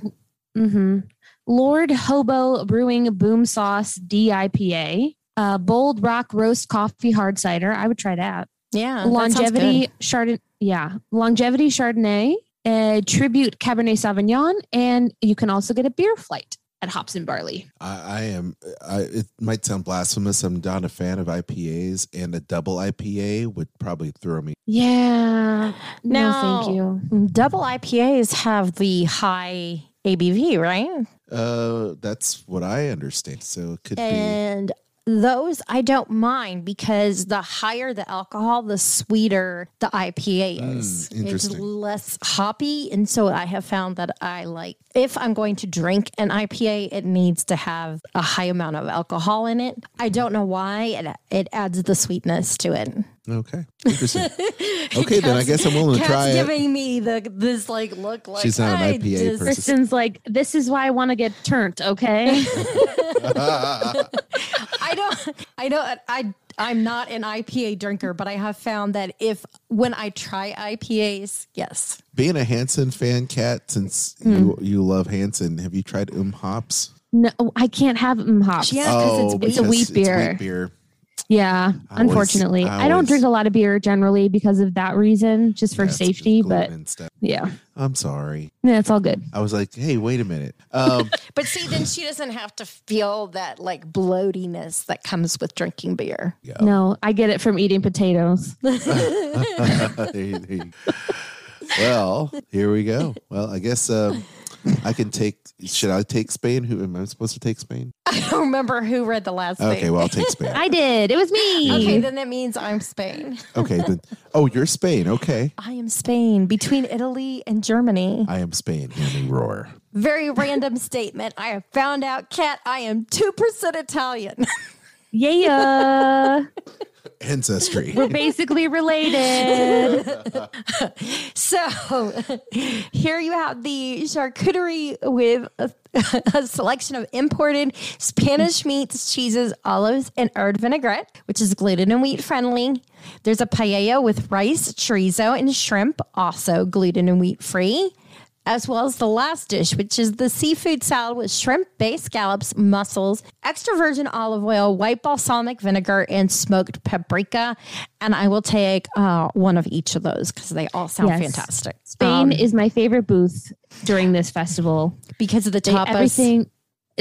hmm Lord Hobo Brewing Boom Sauce DIPA. Uh, Bold Rock Roast Coffee Hard Cider. I would try that. Yeah. that longevity good. Chardonnay. Yeah, longevity Chardonnay, a tribute Cabernet Sauvignon, and you can also get a beer flight at Hops and Barley. I, I am. I, it might sound blasphemous. I'm not a fan of IPAs, and a double IPA would probably throw me. Yeah. Now- no, thank you. Double IPAs have the high ABV, right? Uh, that's what I understand. So it could be. And those I don't mind because the higher the alcohol, the sweeter the IPA Mm, is. it's interesting. less hoppy. And so I have found that I like, if I'm going to drink an IPA, it needs to have a high amount of alcohol in it. I don't know why. It, it adds the sweetness to it. Okay, interesting. okay, then I guess I'm willing to Kat's try it. giving me the this like look like She's not an IPA just- person. Kristen's like, this is why I want to get turned, okay? I don't. I don't. I. I'm not an IPA drinker, but I have found that if when I try IPAs, yes, Being a Hanson fan, cat, since Hmm. you you love Hanson, have you tried Um Hops? no, I can't have mm, hops. Yeah, 'cause it's- it's a wheat beer. beer. Yeah, I always- unfortunately. I I, don't always- drink a lot of beer generally because of that reason, just for Yeah, safety. But gluten and stuff. yeah, I'm sorry. yeah, it's all good. I was like, hey, wait a minute. Um, but see, then she doesn't have to feel that like bloatiness that comes with drinking beer. yeah. No, I get it from eating potatoes. There you- there you go. well, here we go. Well, I guess um, I can take. Should I take Spain? Who am I supposed to take Spain? I don't remember who read the last thing. Okay, thing. well, I'll take Spain. I did. It was me. Okay, then that means I'm Spain. Okay, then. Oh, you're Spain. Okay, I am Spain between Italy and Germany. I am Spain. Hear me roar. Very random statement. I have found out, Kat, I am 2% Italian. yeah, yeah Ancestry. we're basically related. So here you have the charcuterie with a, a selection of imported Spanish meats, cheeses, olives, and herb vinaigrette, which is gluten and wheat friendly. There's a paella with rice, chorizo, and shrimp, also gluten and wheat free. As well as the last dish, which is the seafood salad with shrimp, bay scallops, mussels, extra virgin olive oil, white balsamic vinegar, and smoked paprika. And I will take uh, one of each of those because they all sound Yes. fantastic. Spain Um, is my favorite booth during this festival. because of the They- tapas. everything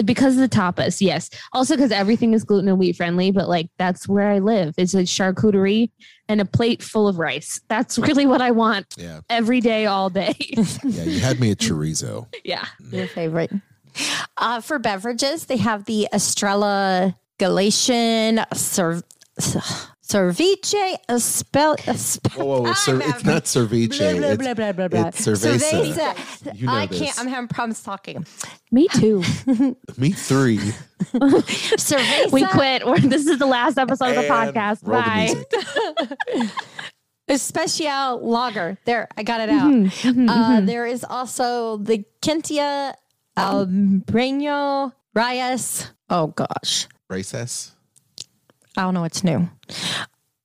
because of the tapas, yes. Also because everything is gluten and wheat friendly, but like that's where I live. It's a charcuterie and a plate full of rice. That's really what I want Yeah, every day, all day. yeah. You had me at chorizo. yeah. Your favorite. Uh, for beverages, they have the Estrella Galicia Cer- Cerviche, a spell, a spell. Whoa, whoa, whoa, cer- it's not ceviche. Blah, blah, it's, blah, blah, blah, blah. it's cerveza. Cerveza. You know I this. can't. I'm having problems talking. Me too. Me three. Cerveza. we quit. We're, this is the last episode of the podcast. roll Bye. music. Especial lager. There, I got it out. Mm-hmm, Uh, there is also the Quintia Albreño Reyes. Oh gosh, Recess. I don't know what's new.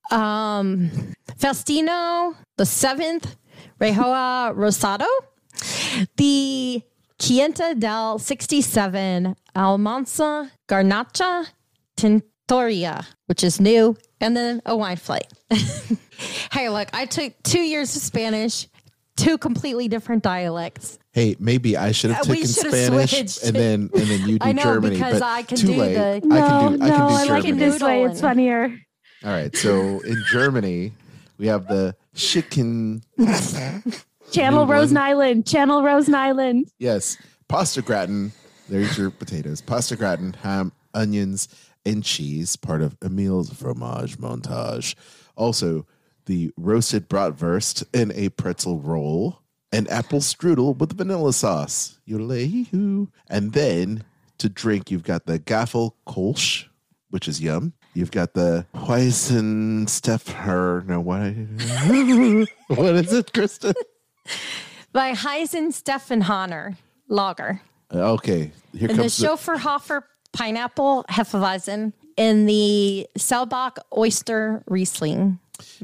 Um, Festino the seventh, Rejoa Rosado, the Quinta del sixty seven Almanza Garnacha Tintoria, which is new, and then a wine flight. hey, look, I took two years of Spanish, two completely different dialects. Hey, maybe I should have Uh, taken Spanish switched. and then and then you do I know, Germany. because but I can too do late. the- I No, can do I no, can do I like it this way. It's funnier. All right. So in Germany, we have the chicken. Channel Rosen. Island. Channel Rosen Island. Yes, pasta gratin. There's your potatoes. Pasta gratin, ham, onions, and cheese. Part of Emil's fromage montage. Also, the roasted bratwurst in a pretzel roll. An apple strudel with vanilla sauce. Yodelay-hoo. And then to drink, you've got the Gaffel Kolsch, which is yum. You've got the Weissen Steffer. No, what? what is it, Kristen? By Heisen Steffenhanner lager. Uh, okay, here And the comes the, Schöfferhofer pineapple Hefeweizen in the Selbach oyster Riesling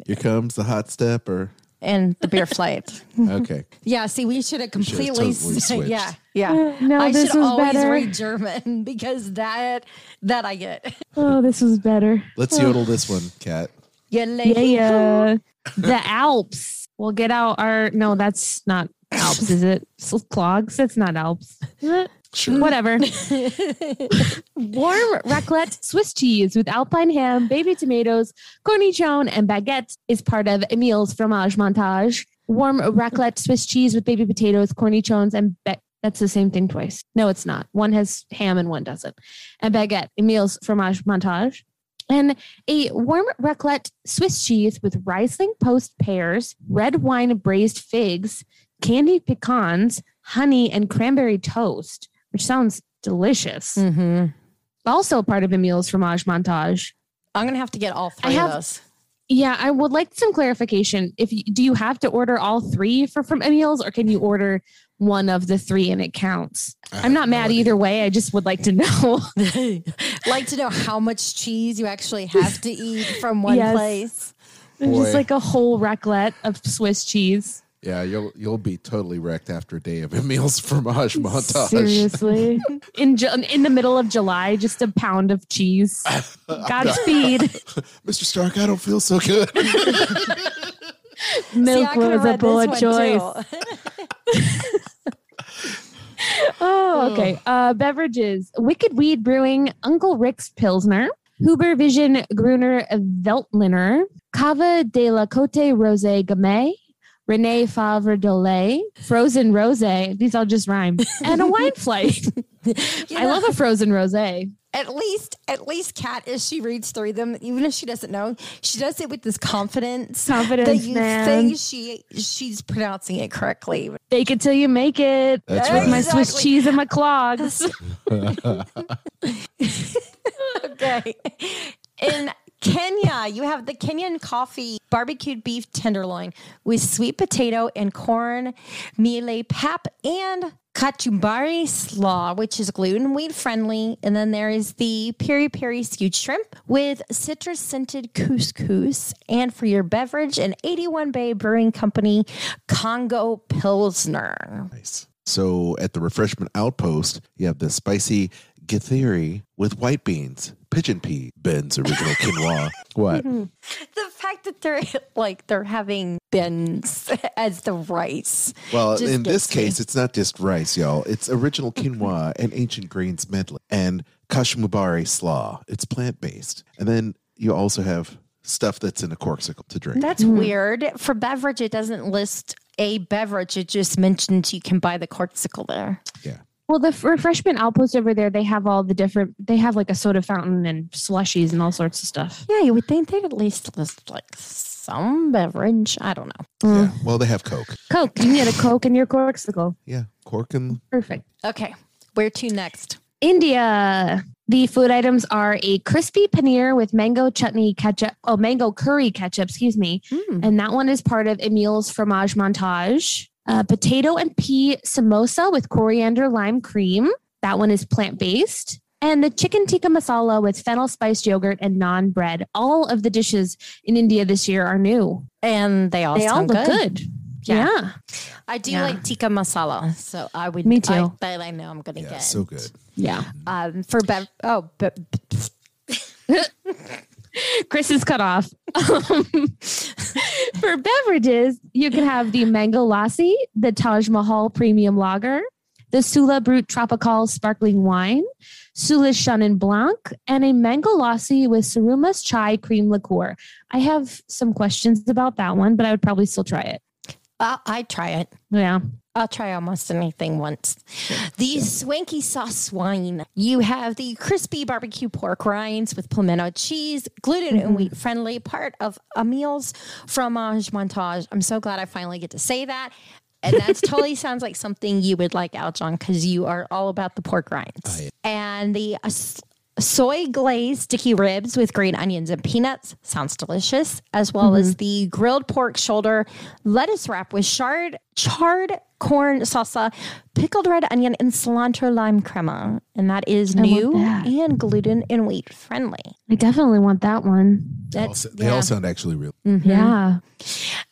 here comes the hot stepper. And the beer flight. Okay, Yeah, see, we should have should have completely. totally switched. yeah, yeah. No, I this should always better. read German because that that I get. Oh, this was better. let's yodel this one, Kat. Yeah, Yeah, yeah. the Alps. We'll get out our. No, that's not Alps, is it? Clogs? That's not Alps. Is it? Sure. Whatever. Warm raclette Swiss cheese with alpine ham, baby tomatoes, cornichon, and baguette is part of Emil's fromage montage. Warm raclette Swiss cheese with baby potatoes, cornichons, and ba- that's the same thing twice. No, it's not. One has ham and one doesn't. And baguette, Emil's fromage montage. And a warm raclette Swiss cheese with Riesling post pears, red wine braised figs, candied pecans, honey, and cranberry toast, which sounds delicious. hmm Also part of Emil's fromage montage. I'm gonna have to get all three I have- of those. Yeah, I would like some clarification. If you, do you have to order all three for from Emil's, or can you order one of the three and it counts? I I'm not mad idea. either way. I just would like to know. like to know how much cheese you actually have to eat from one Yes. place. Boy. just like a whole raclette of Swiss cheese. Yeah, you'll you'll be totally wrecked after a day of Emil's fromage montage. Seriously, in Ju- in the middle of July, just a pound of cheese. Godspeed. Mr. Stark, I don't feel so good. Milk I coulda was a read this bullet one, choice. Oh, okay. Uh, beverages: Wicked Weed Brewing, Uncle Rick's Pilsner, Huber Vision Gruner Veltliner, Cava de la Cote Rose Gamay, Rene Favre Dolay, Frozen Rose. These all just rhyme. And a wine flight. You I love a frozen rose. at least at least Kat as she reads through them, even if she doesn't know, she does it with this confidence. Confidence. that Confidence, you man. think she she's pronouncing it correctly. Fake it till you make it. That's With right. my Swiss cheese and my clogs. Okay. In Kenya, you have the Kenyan coffee barbecued beef tenderloin with sweet potato and corn, mealie pap, and kachumbari slaw, which is gluten wheat friendly. And then there is the peri peri stewed shrimp with citrus scented couscous. And for your beverage, an 81 Bay Brewing Company Congo Pilsner. nice. So at the refreshment outpost, you have the spicy githeri with white beans, pigeon pea, Ben's original quinoa. What? The fact that they're like they're having Ben's as the rice. Well, just in this me. case, it's not just rice, y'all. It's original quinoa and ancient grains medley and kashmubari slaw. It's plant based. And then you also have stuff that's in a corksicle to drink. That's mm-hmm. weird. For beverage, it doesn't list a beverage. It just mentions you can buy the corksicle there. yeah. Well, the refreshment outpost over there, they have all the different. They have like a soda fountain and slushies and all sorts of stuff. Yeah, you would think they'd at least list like some beverage. I don't know. Mm. Yeah. Well, they have Coke. Coke. You can get a Coke in your Corksicle. Yeah. Cork and Perfect. Okay, where to next? India. The food items are a crispy paneer with mango chutney ketchup. Oh, mango curry ketchup. Excuse me. Mm. And that one is part of Emil's fromage montage. Uh, potato and pea samosa with coriander lime cream. That one is plant based. And the chicken tikka masala with fennel spiced yogurt and naan bread. All of the dishes in India this year are new. And they all they all look good. good. Yeah. Yeah. I do Yeah. like tikka masala, so I would. Me too. I, that I know I'm gonna yeah, get. so good. Yeah. um, for bev. Oh, be- Chris is cut off. Um, for beverages, you can have the Mango Lassi, the Taj Mahal Premium Lager, the Sula Brut Tropical Sparkling Wine, Sula Chenin Blanc, and a Mango Lassi with Somrus Chai Cream Liqueur. I have some questions about that one, but I would probably still try it. I'll, I'd try it. Yeah. I'll try almost anything once. The swanky sauce wine. You have the crispy barbecue pork rinds with pimento cheese, gluten and wheat friendly, part of Emil's fromage montage. I'm so glad I finally get to say that. And that totally sounds like something you would like, Aljon, because you are all about the pork rinds. I- and the uh, soy glazed sticky ribs with green onions and peanuts sounds delicious, as well as mm-hmm. the grilled pork shoulder lettuce wrap with shard, charred corn salsa, pickled red onion, and cilantro lime crema. And that is want new that. and gluten and wheat friendly. I definitely want that one. They all, they yeah. all sound actually real. Mm-hmm. Yeah.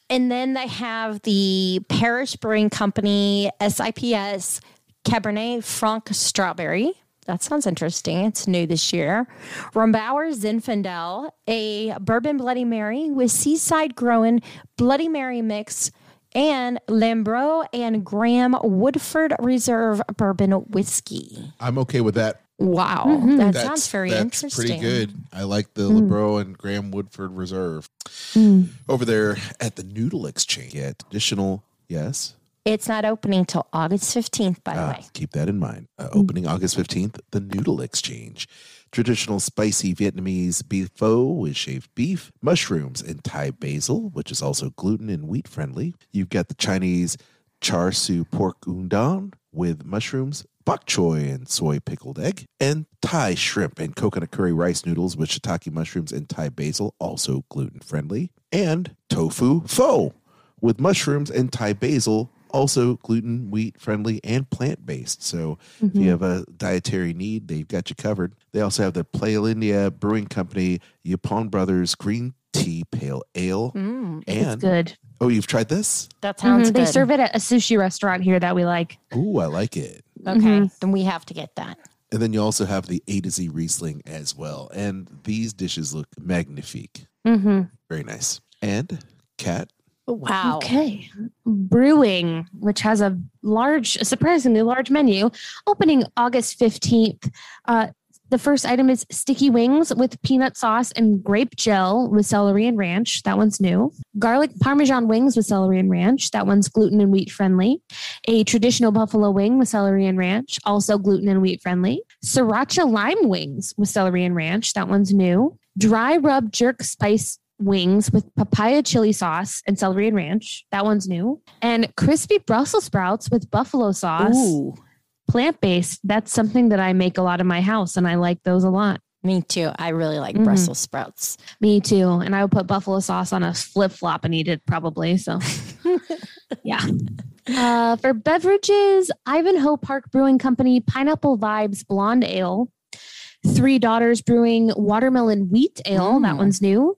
And then they have the Parish Brewing Company SIPS Cabernet Franc Strawberry. That sounds interesting. It's new this year. Rombauer Zinfandel, a bourbon Bloody Mary with seaside growing Bloody Mary mix, and Lambro and Graham Woodford Reserve Bourbon Whiskey. I'm okay with that. Wow, Mm-hmm. that That's, sounds very that's interesting. pretty good. I like the Mm. LeBro and Graham Woodford Reserve. Mm. Over there at the Noodle Exchange, yeah, traditional, yes. It's not opening till August 15th, by the Ah, way. keep that in mind. Uh, opening August 15th, the Noodle Exchange. Traditional spicy Vietnamese beef pho with shaved beef, mushrooms, and Thai basil, which is also gluten and wheat friendly. You've got the Chinese char siu pork udon with mushrooms, bok choy, and soy pickled egg, and Thai shrimp and coconut curry rice noodles with shiitake mushrooms and Thai basil, also gluten friendly, and tofu pho with mushrooms and Thai basil, also gluten, wheat friendly, and plant based. So if you have a dietary need, they've got you covered. They also have the Playalinda Brewing Company, Yaupon Brothers Green Tea Pale Ale. Mm, It's and good. oh, you've tried this? that sounds Mhm. good. They serve it at a sushi restaurant here that we like. Ooh, I like it. Okay, Mm-hmm. then we have to get that. And then you also have the A to Z Riesling as well. And these dishes look magnifique. Mm-hmm. Very nice. And Kat, Wow. Okay. Brewing, which has a large, surprisingly large menu, opening August 15th. Uh, the first item is sticky wings with peanut sauce and grape gel with celery and ranch. That one's new. Garlic parmesan wings with celery and ranch. That one's gluten and wheat friendly. A traditional buffalo wing with celery and ranch, also gluten and wheat friendly. Sriracha lime wings with celery and ranch. That one's new. Dry rub jerk spice wings with papaya chili sauce and celery and ranch. That one's new. And crispy Brussels sprouts with buffalo sauce, Ooh, plant based. That's something that I make a lot in my house, and I like those a lot. me too. I really like Mhm. Brussels sprouts. Me too. And I would put buffalo sauce on a flip flop and eat it probably. So, yeah. Uh, for beverages, Ivanhoe Park Brewing Company Pineapple Vibes Blonde Ale, Three Daughters Brewing Watermelon Wheat Ale. That Mm. one's new.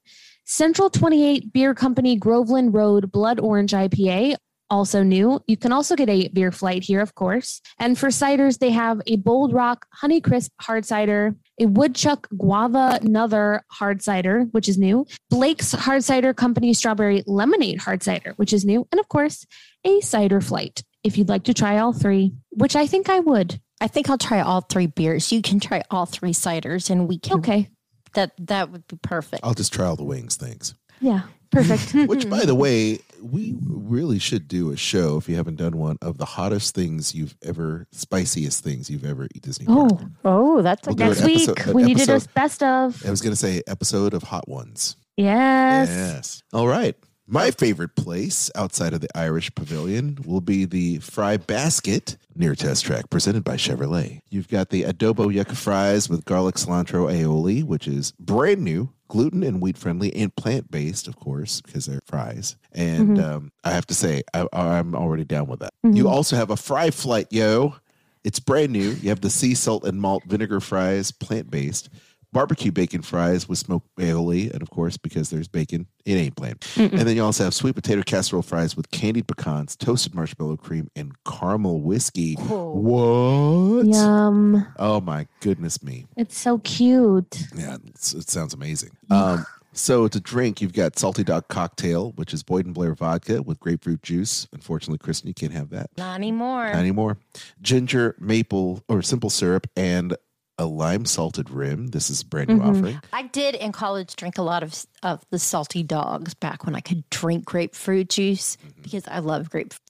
Central 28 Beer Company Groveland Road Blood Orange IPA. Also new. You can also get a beer flight here, of course. And for ciders, they have a Bold Rock Honey Crisp hard cider, a Woodchuck Guava Nother hard cider, which is new, Blake's Hard Cider Company Strawberry Lemonade hard cider, which is new, and of course, a cider flight. If you'd like to try all three, which I think I would. I think I'll try all three beers. You can try all three ciders, and we can. Okay. That that would be perfect. I'll just try all the wings. Thanks. Yeah. Perfect. Which, by the way, we really should do a show if you haven't done one of the hottest things you've ever, spiciest things you've ever eaten Disney. Park. oh, Oh, that's a We'll do next an week episode- we need to do a best of. I was going to say episode of Hot Ones. Yes. Yes. All right. My favorite place outside of the Irish Pavilion will be the Fry Basket near Test Track, presented by Chevrolet. You've got the adobo yucca fries with garlic cilantro aioli, which is brand new, gluten and wheat friendly, and plant based, of course, because they're fries. And um, I have to say, I, I'm already down with that. You also have a fry flight, yo. It's brand new. You have the sea salt and malt vinegar fries, plant based. Barbecue bacon fries with smoked aioli, and of course, because there's bacon, it ain't bland. And then you also have sweet potato casserole fries with candied pecans, toasted marshmallow cream, and caramel whiskey. What? Yum. Oh my goodness me! It's so cute. Yeah, it's, it sounds amazing. Um, so to drink, you've got Salty Dog Cocktail, which is Boyd and Blair vodka with grapefruit juice. Unfortunately, Kristen, you can't have that. Not anymore. Not anymore. Ginger, maple, or simple syrup, and a lime salted rim. This is a brand new Mm-hmm. offering. I did in college drink a lot of of the salty dogs back when I could drink grapefruit juice because I love grapefruit.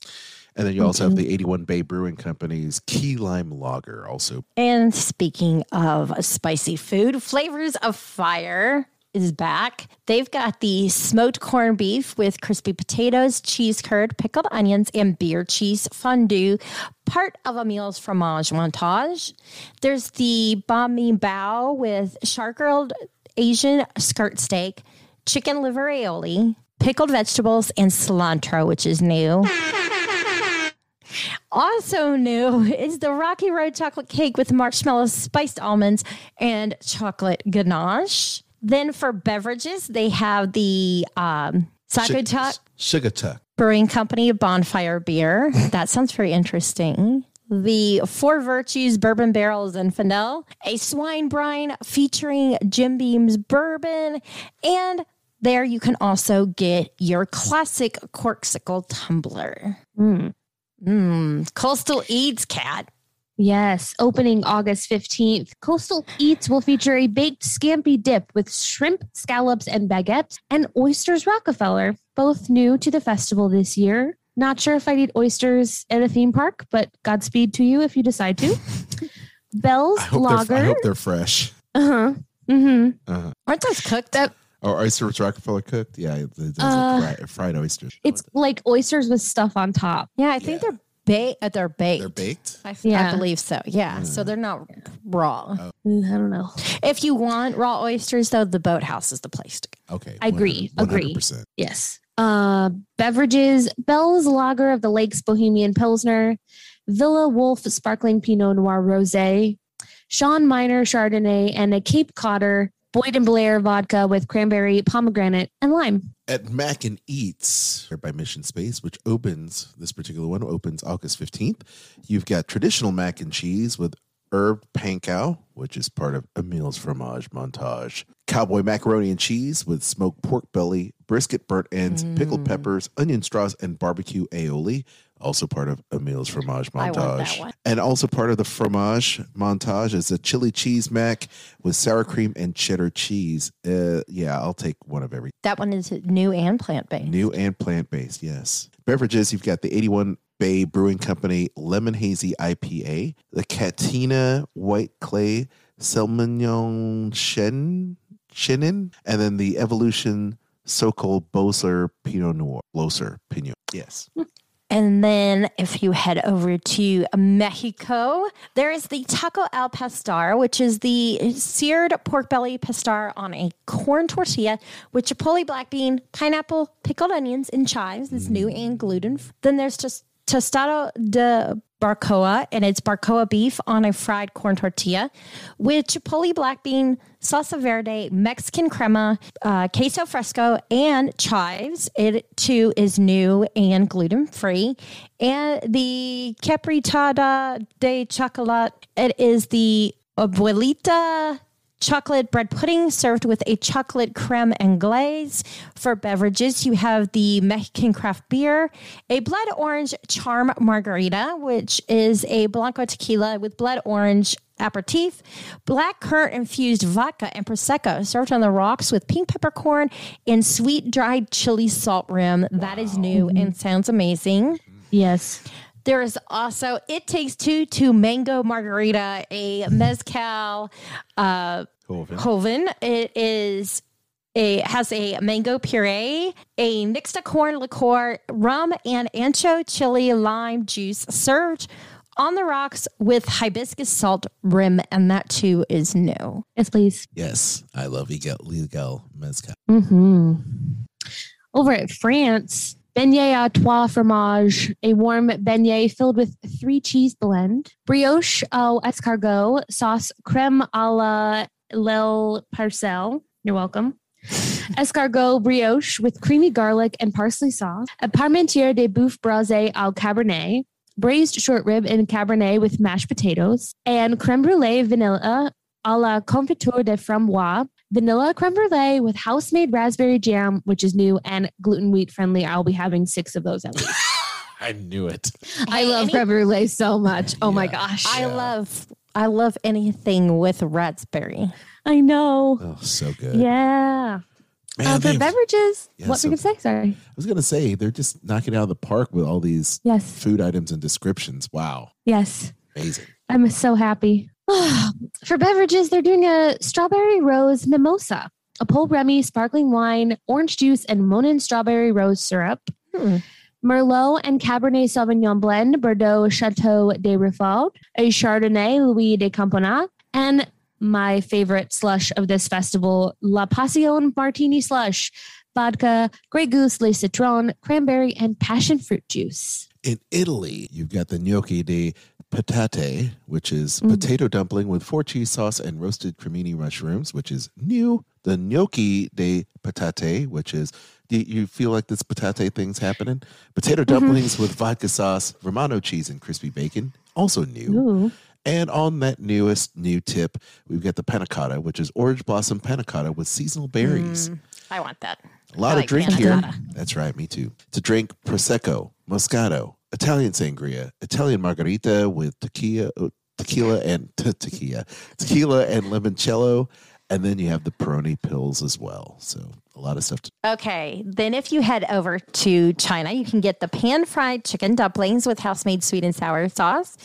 And then you also have the 81 Bay Brewing Company's Key Lime Lager, also. And speaking of spicy food, Flavors of Fire is back. They've got the smoked corned beef with crispy potatoes, cheese curd, pickled onions, and beer cheese fondue, part of Emil's fromage montage. There's the banh mi bao with shark grilled Asian skirt steak, chicken liver aioli, pickled vegetables, and cilantro, which is new. Also new is the Rocky Road chocolate cake with marshmallows, spiced almonds, and chocolate ganache. Then for beverages, they have the um, Sakutuk Sugar Tuck. Brewing Company Bonfire Beer. That sounds very interesting. The Four Virtues Bourbon Barrels and Fennel, a swine brine featuring Jim Beam's bourbon, and there you can also get your classic corksicle tumbler. Mm. Mm, Coastal Eats cat. Yes, opening August 15th, Coastal Eats will feature a baked scampi dip with shrimp, scallops, and baguettes, and oysters Rockefeller, both new to the festival this year. Not sure if I'd eat oysters at a theme park, but Godspeed to you if you decide to. Bell's I Lager. I hope they're fresh. uh huh. Mm-hmm. Aren't those cooked? That Or oysters Rockefeller cooked? Yeah, it- it Uh, like fried, fried oysters. it's like oysters with stuff on top. yeah, I think Yeah. they're baked. Uh, they're baked. They're baked? I, Yeah. I believe so. Yeah, so they're not raw. Mm, I don't know. If you want raw oysters, though, the boathouse is the place to go. Okay. I agree, 100%. agree. Yes. Uh, beverages: Bell's Lager of the Lakes Bohemian Pilsner, Villa Wolf Sparkling Pinot Noir Rosé, Sean Minor Chardonnay, and a Cape Codder Boyd and Blair vodka with cranberry, pomegranate, and lime. At Mac and Eats by Mission Space, which opens, this particular one opens August 15th. You've got traditional mac and cheese with herb panko, which is part of Emil's fromage montage. Cowboy macaroni and cheese with smoked pork belly, brisket burnt ends, pickled mm. peppers, onion straws, and barbecue aioli. Also part of Emil's fromage I want that montage. And also part of the fromage montage is a chili cheese mac with sour cream and cheddar cheese. Uh, yeah, I'll take one of every That one is new and plant based. New and plant based, yes. Beverages, you've got the 81 Bay Brewing Company Lemon Hazy IPA, the Katina White Clay Selmignon Shen, Chenin, and then the Evolution Sokol Blosser Pinot Noir. Loser Pinot. Yes. And then if you head over to Mexico, there is the Taco al Pastor, which is the seared pork belly pastor on a corn tortilla with chipotle black bean, pineapple, pickled onions, and chives. It's new mm. and gluten. Then there's just tostado de barcoa, and it's barcoa beef on a fried corn tortilla with chipotle black bean, salsa verde, Mexican crema, uh, queso fresco, and chives. It too is new and gluten free. And the capritada de chocolate, it is the abuelita chocolate bread pudding served with a chocolate creme anglaise. For beverages, you have the Mexican craft beer, a blood orange charm margarita, which is a blanco tequila with blood orange aperitif. Black currant infused vodka and prosecco served on the rocks with pink peppercorn and sweet dried chili salt rim. That is new and sounds amazing. Yes. There is also It Takes Two to Mango Margarita, a mezcal uh, Coven. Hoven. It is a has a mango puree, a nixta corn liqueur, rum, and ancho chili lime juice served on the rocks with hibiscus salt rim, and that too is new. Yes, please. Yes, I love legal, legal mezcal. hmm Over at France, beignet à trois fromage, a warm beignet filled with three cheese blend, brioche au escargot, sauce creme à la Lil Parcel. You're welcome. Escargot brioche with creamy garlic and parsley sauce, a parmentier de boeuf braisé au cabernet, braised short rib in cabernet with mashed potatoes, and creme brulee vanilla a la confiture de framboise, vanilla creme brulee with house made raspberry jam, which is new and gluten wheat friendly. I'll be having six of those at least. I knew it. I love creme brulee so much. Oh my Yeah. gosh. I love I love anything with raspberry. I know. Oh, so good. Yeah. Man, Uh, for beverages, Yeah, what so- were you going to say? Sorry. I was gonna say they're just knocking it out of the park with all these Yes. food items and descriptions. Wow, Yes. amazing. I'm so happy. For beverages, they're doing a strawberry rose mimosa, a Paul Remy sparkling wine, orange juice, and Monin strawberry rose syrup. Hmm. Merlot and Cabernet Sauvignon blend, Bordeaux Chateau de Riffaud, a Chardonnay Louis de Camponac, and my favorite slush of this festival, La Passion Martini Slush, vodka, Grey Goose, Le Citron, cranberry, and passion fruit juice. In Italy, you've got the gnocchi di patate, which is Mm. potato dumpling with four cheese sauce and roasted cremini mushrooms, which is new. The gnocchi de patate, which is do you feel like this patate thing's happening? Potato Mm-hmm. dumplings with vodka sauce, Romano cheese, and crispy bacon, also new. Ooh. And on that newest new tip, we've got the panna cotta, which is orange blossom panna cotta with seasonal berries. I want that. A lot I of like drink here. That's right, me too. To drink prosecco, moscato, Italian sangria, Italian margarita with tequila, uh, tequila and te- tequila, tequila and limoncello, and then you have the Peroni pills as well. So a lot of stuff. To, Okay, then if you head over to China, you can get the pan fried chicken dumplings with house made sweet and sour sauce,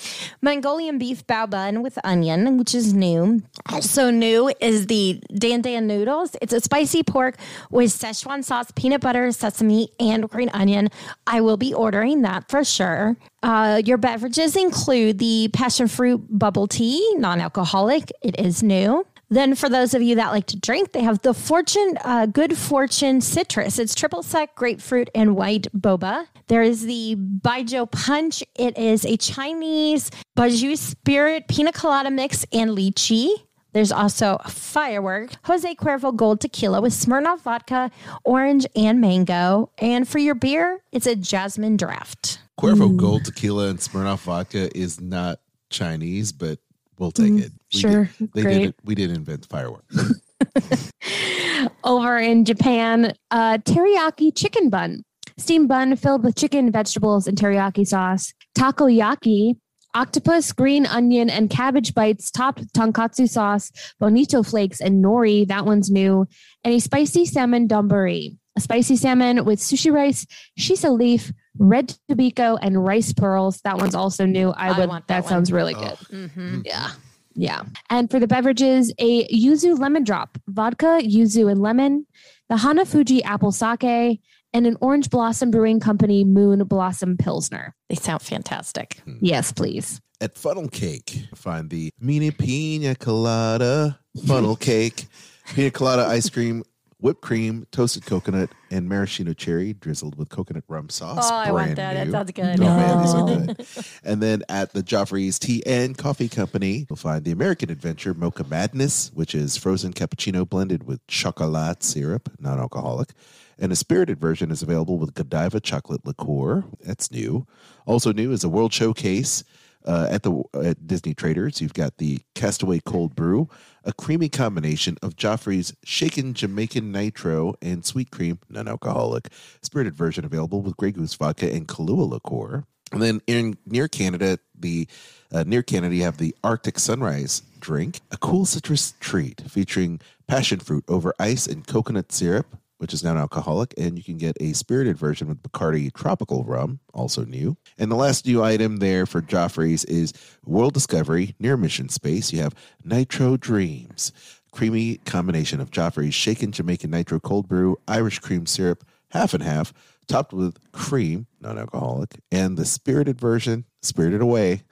Mongolian beef bao bun with onion, which is new. Also new is the dan dan noodles. It's a spicy pork with Szechuan sauce, peanut butter, sesame, and green onion. I will be ordering that for sure. Uh, your beverages include the passion fruit bubble tea, non alcoholic. It is new. Then, for those of you that like to drink, they have the Fortune uh, Good Fortune Citrus. It's triple sec, grapefruit, and white boba. There is the Baijiu Punch. It is a Chinese Baijiu Spirit pina colada mix and lychee. There's also Firework, Jose Cuervo Gold Tequila with Smirnoff vodka, orange, and mango. And for your beer, it's a Jasmine Draft. Cuervo Gold tequila and Smirnoff vodka is not Chinese, but we'll take it. We sure. did, they Great. did it. We did invent fireworks. over in Japan, uh, teriyaki chicken bun, steamed bun filled with chicken, vegetables, and teriyaki sauce. Takoyaki, octopus, green onion, and cabbage bites topped with tonkatsu sauce, bonito flakes, and nori. That one's new. And a spicy salmon donburi, a spicy salmon with sushi rice, shiso leaf, red tobiko, and rice pearls. That one's also new. I I would. want that that sounds Oh. really good. Mm-hmm. Yeah. Yeah. And for the beverages, a yuzu lemon drop, vodka, yuzu, and lemon, the Hanafuji apple sake, and an Orange Blossom Brewing Company Moon Blossom Pilsner. They sound fantastic. Hmm. Yes, please. At Funnel Cake, find the mini pina colada funnel cake, pina colada ice cream, whipped cream, toasted coconut, and maraschino cherry drizzled with coconut rum sauce. Oh, I want that. That sounds good. Oh, man, these are good. And then at the Joffrey's Tea and Coffee Company, you'll find the American Adventure Mocha Madness, which is frozen cappuccino blended with chocolate syrup, non alcoholic. And a spirited version is available with Godiva chocolate liqueur. That's new. Also new is a World Showcase. Uh, at the at Disney Traders, you've got the Castaway Cold Brew, a creamy combination of Joffrey's shaken Jamaican nitro and sweet cream, non-alcoholic. Spirited version available with Grey Goose vodka and Kahlua liqueur. And then in near Canada, the uh, near Canada, you have the Arctic Sunrise drink, a cool citrus treat featuring passion fruit over ice and coconut syrup, which is non-alcoholic, and you can get a spirited version with Bacardi Tropical Rum, also new. And the last new item there for Joffrey's is World Discovery near Mission Space. You have Nitro Dreams, creamy combination of Joffrey's shaken Jamaican Nitro cold brew, Irish cream syrup, half and half, topped with cream, non-alcoholic, and the spirited version, Spirited Away.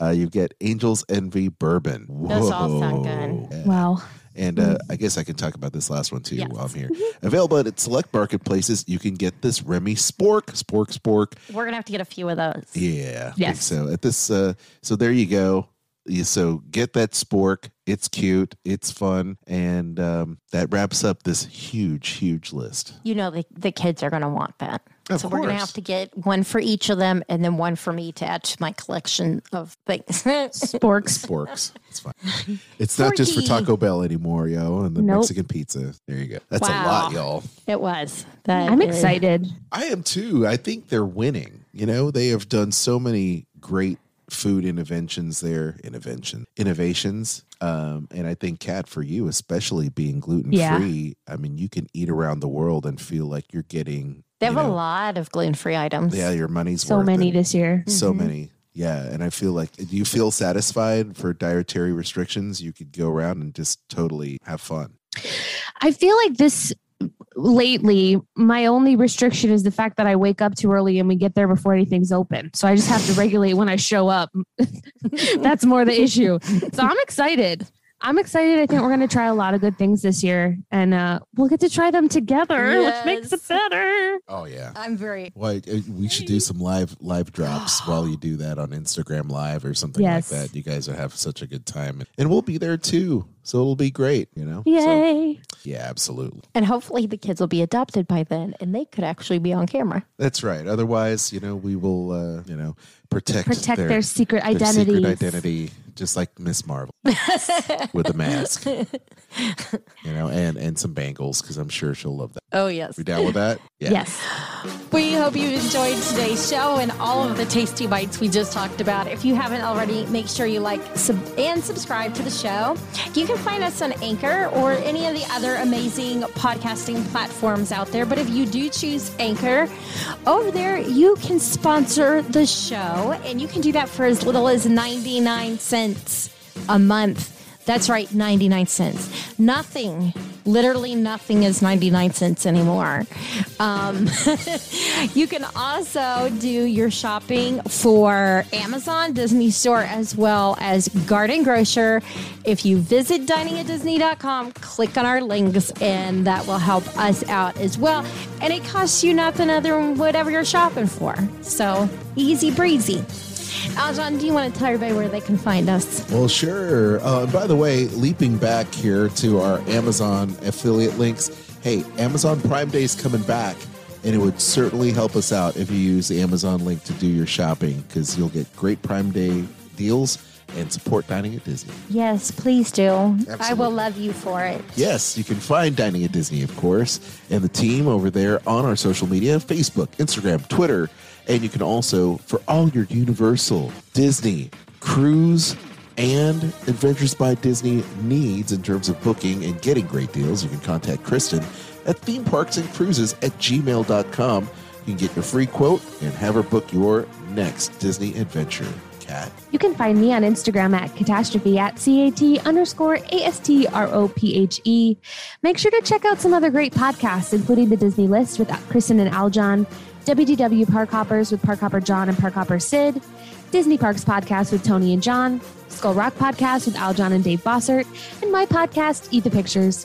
Uh, you get Angel's Envy Bourbon. Those all sound good. Yeah. Wow. And uh, I guess I can talk about this last one too Yes. while I'm here. Available at select marketplaces, you can get this Remy Spork, Spork, Spork. We're gonna have to get a few of those. Yeah, I think Yes. so at this, uh, so there you go. So get that Spork. It's cute. It's fun, and um, that wraps up this huge, huge list. You know the the kids are gonna want that. Of so we're gonna have to get one for each of them, and then one for me to add to my collection of things. Sporks. Sporks. It's fine. It's not just for Taco Bell anymore, yo, and the Nope. Mexican pizza. There you go. That's a lot, y'all. it was. That I'm is- excited. I am too. I think they're winning. You know, they have done so many great food interventions there, intervention innovations. Um, and I think Kat, for you, especially being gluten free, I mean, you can eat around the world and feel like you're getting. They you have a lot of gluten free items. Yeah, your money's So worth. many this year. So many. Yeah, and I feel like do you feel satisfied for dietary restrictions? You could go around and just totally have fun. I feel like this lately, my only restriction is the fact that I wake up too early and we get there before anything's open. So I just have to regulate when I show up. That's more the issue. So I'm excited. I'm excited. I think we're going to try a lot of good things this year and uh, we'll get to try them together, which makes it better. Oh yeah. I'm very Well, uh, we should do some live live drops while you do that on Instagram Live or something Yes. like that. You guys will have such a good time, and we'll be there too. So it'll be great, you know. So, Yay. Yeah, absolutely. and hopefully the kids will be adopted by then and they could actually be on camera. That's right. Otherwise, you know, we will, uh, you know, protect Protect their, their, secret identities. secret identity, just like Miss Marvel with a mask, you know, and and some bangles because I'm sure she'll love that. Oh yes. We down with that? Yeah. Yes. We hope you enjoyed today's show and all of the tasty bites we just talked about. If you haven't already, make sure you like sub- and subscribe to the show. You can find us on Anchor or any of the other amazing podcasting platforms out there. But if you do choose Anchor, over there you can sponsor the show, and you can do that for as little as 99 cents a month. That's right, 99 cents. Nothing, literally nothing is 99 cents anymore. Um, you can also do your shopping for Amazon, Disney Store, as well as Garden Grocer. If you visit diningatdisney.com, click on our links, and that will help us out as well. And it costs you nothing other than whatever you're shopping for. So easy breezy. Aljon, do you want to tell everybody where they can find us? Well, sure. Uh, by the way, leaping back here to our Amazon affiliate links, hey, Amazon Prime Day is coming back, and it would certainly help us out if you use the Amazon link to do your shopping because you'll get great Prime Day deals and support dining at Disney. Yes, please do. I will love you for it. Yes, you can find Dining at Disney, of course, and the team over there on our social media Facebook, Instagram, Twitter. And you can also, for all your Universal, Disney, cruise, and Adventures by Disney needs in terms of booking and getting great deals, you can contact Kristen at theme parks and cruises at gmail.com. You can get your free quote and have her book your next Disney adventure. Kat. You can find me on Instagram at catastrophe at CAT underscore A S T R O P H E. Make sure to check out some other great podcasts, including the Disney List with Kristen and Aljon, WDW Park Hoppers with Park Hopper John and Park Hopper Sid, Disney Parks Podcast with Tony and John, Skull Rock Podcast with Aljon and Dave Bossert, and my podcast, Eat the Pictures.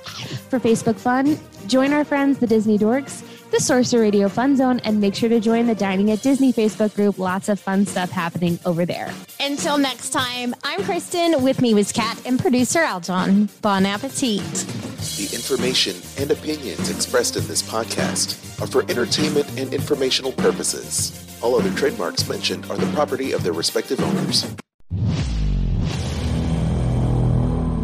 For Facebook fun, join our friends, the Disney Dorks, the Sorcerer Radio Fun Zone, and make sure to join the Dining at Disney Facebook group. Lots of fun stuff happening over there. Until next time, I'm Kristen. With me was Kat and producer Aljon. Bon appetit. The information and opinions expressed in this podcast are for entertainment and informational purposes. All other trademarks mentioned are the property of their respective owners.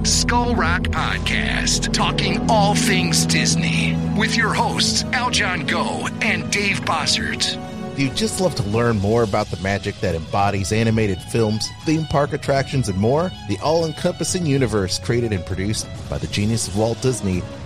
Skull Rock Podcast, talking all things Disney, with your hosts, Aljon Go and Dave Bossert. Do you just love to learn more about the magic that embodies animated films, theme park attractions, and more? The all encompassing universe created and produced by the genius of Walt Disney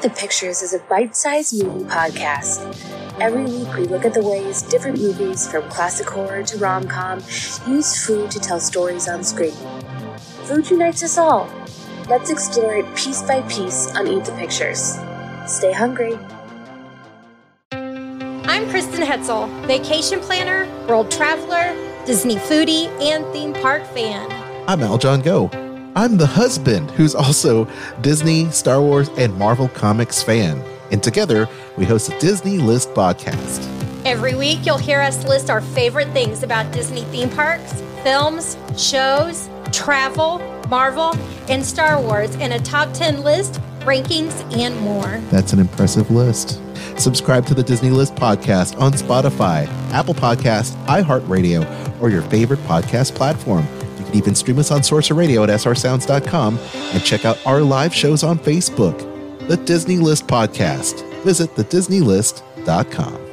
Eat the Pictures is a bite sized movie podcast. Every week, we look at the ways different movies, from classic horror to rom com, use food to tell stories on screen. Food unites us all. Let's explore it piece by piece on Eat the Pictures. Stay hungry. I'm Kristen Hetzel, vacation planner, world traveler, Disney foodie, and theme park fan. I'm Aljon Go. I'm the husband who's also Disney, Star Wars, and Marvel Comics fan. And together, we host a Disney List podcast. Every week, you'll hear us list our favorite things about Disney theme parks, films, shows, travel, Marvel, and Star Wars in a top 10 list, rankings, and more. That's an impressive list. Subscribe to the Disney List podcast on Spotify, Apple Podcast, iHeartRadio, or your favorite podcast platform. Can even stream us on Sorcerer Radio at srsounds.com and check out our live shows on Facebook. The Disney List podcast. Visit thedisneylist.com.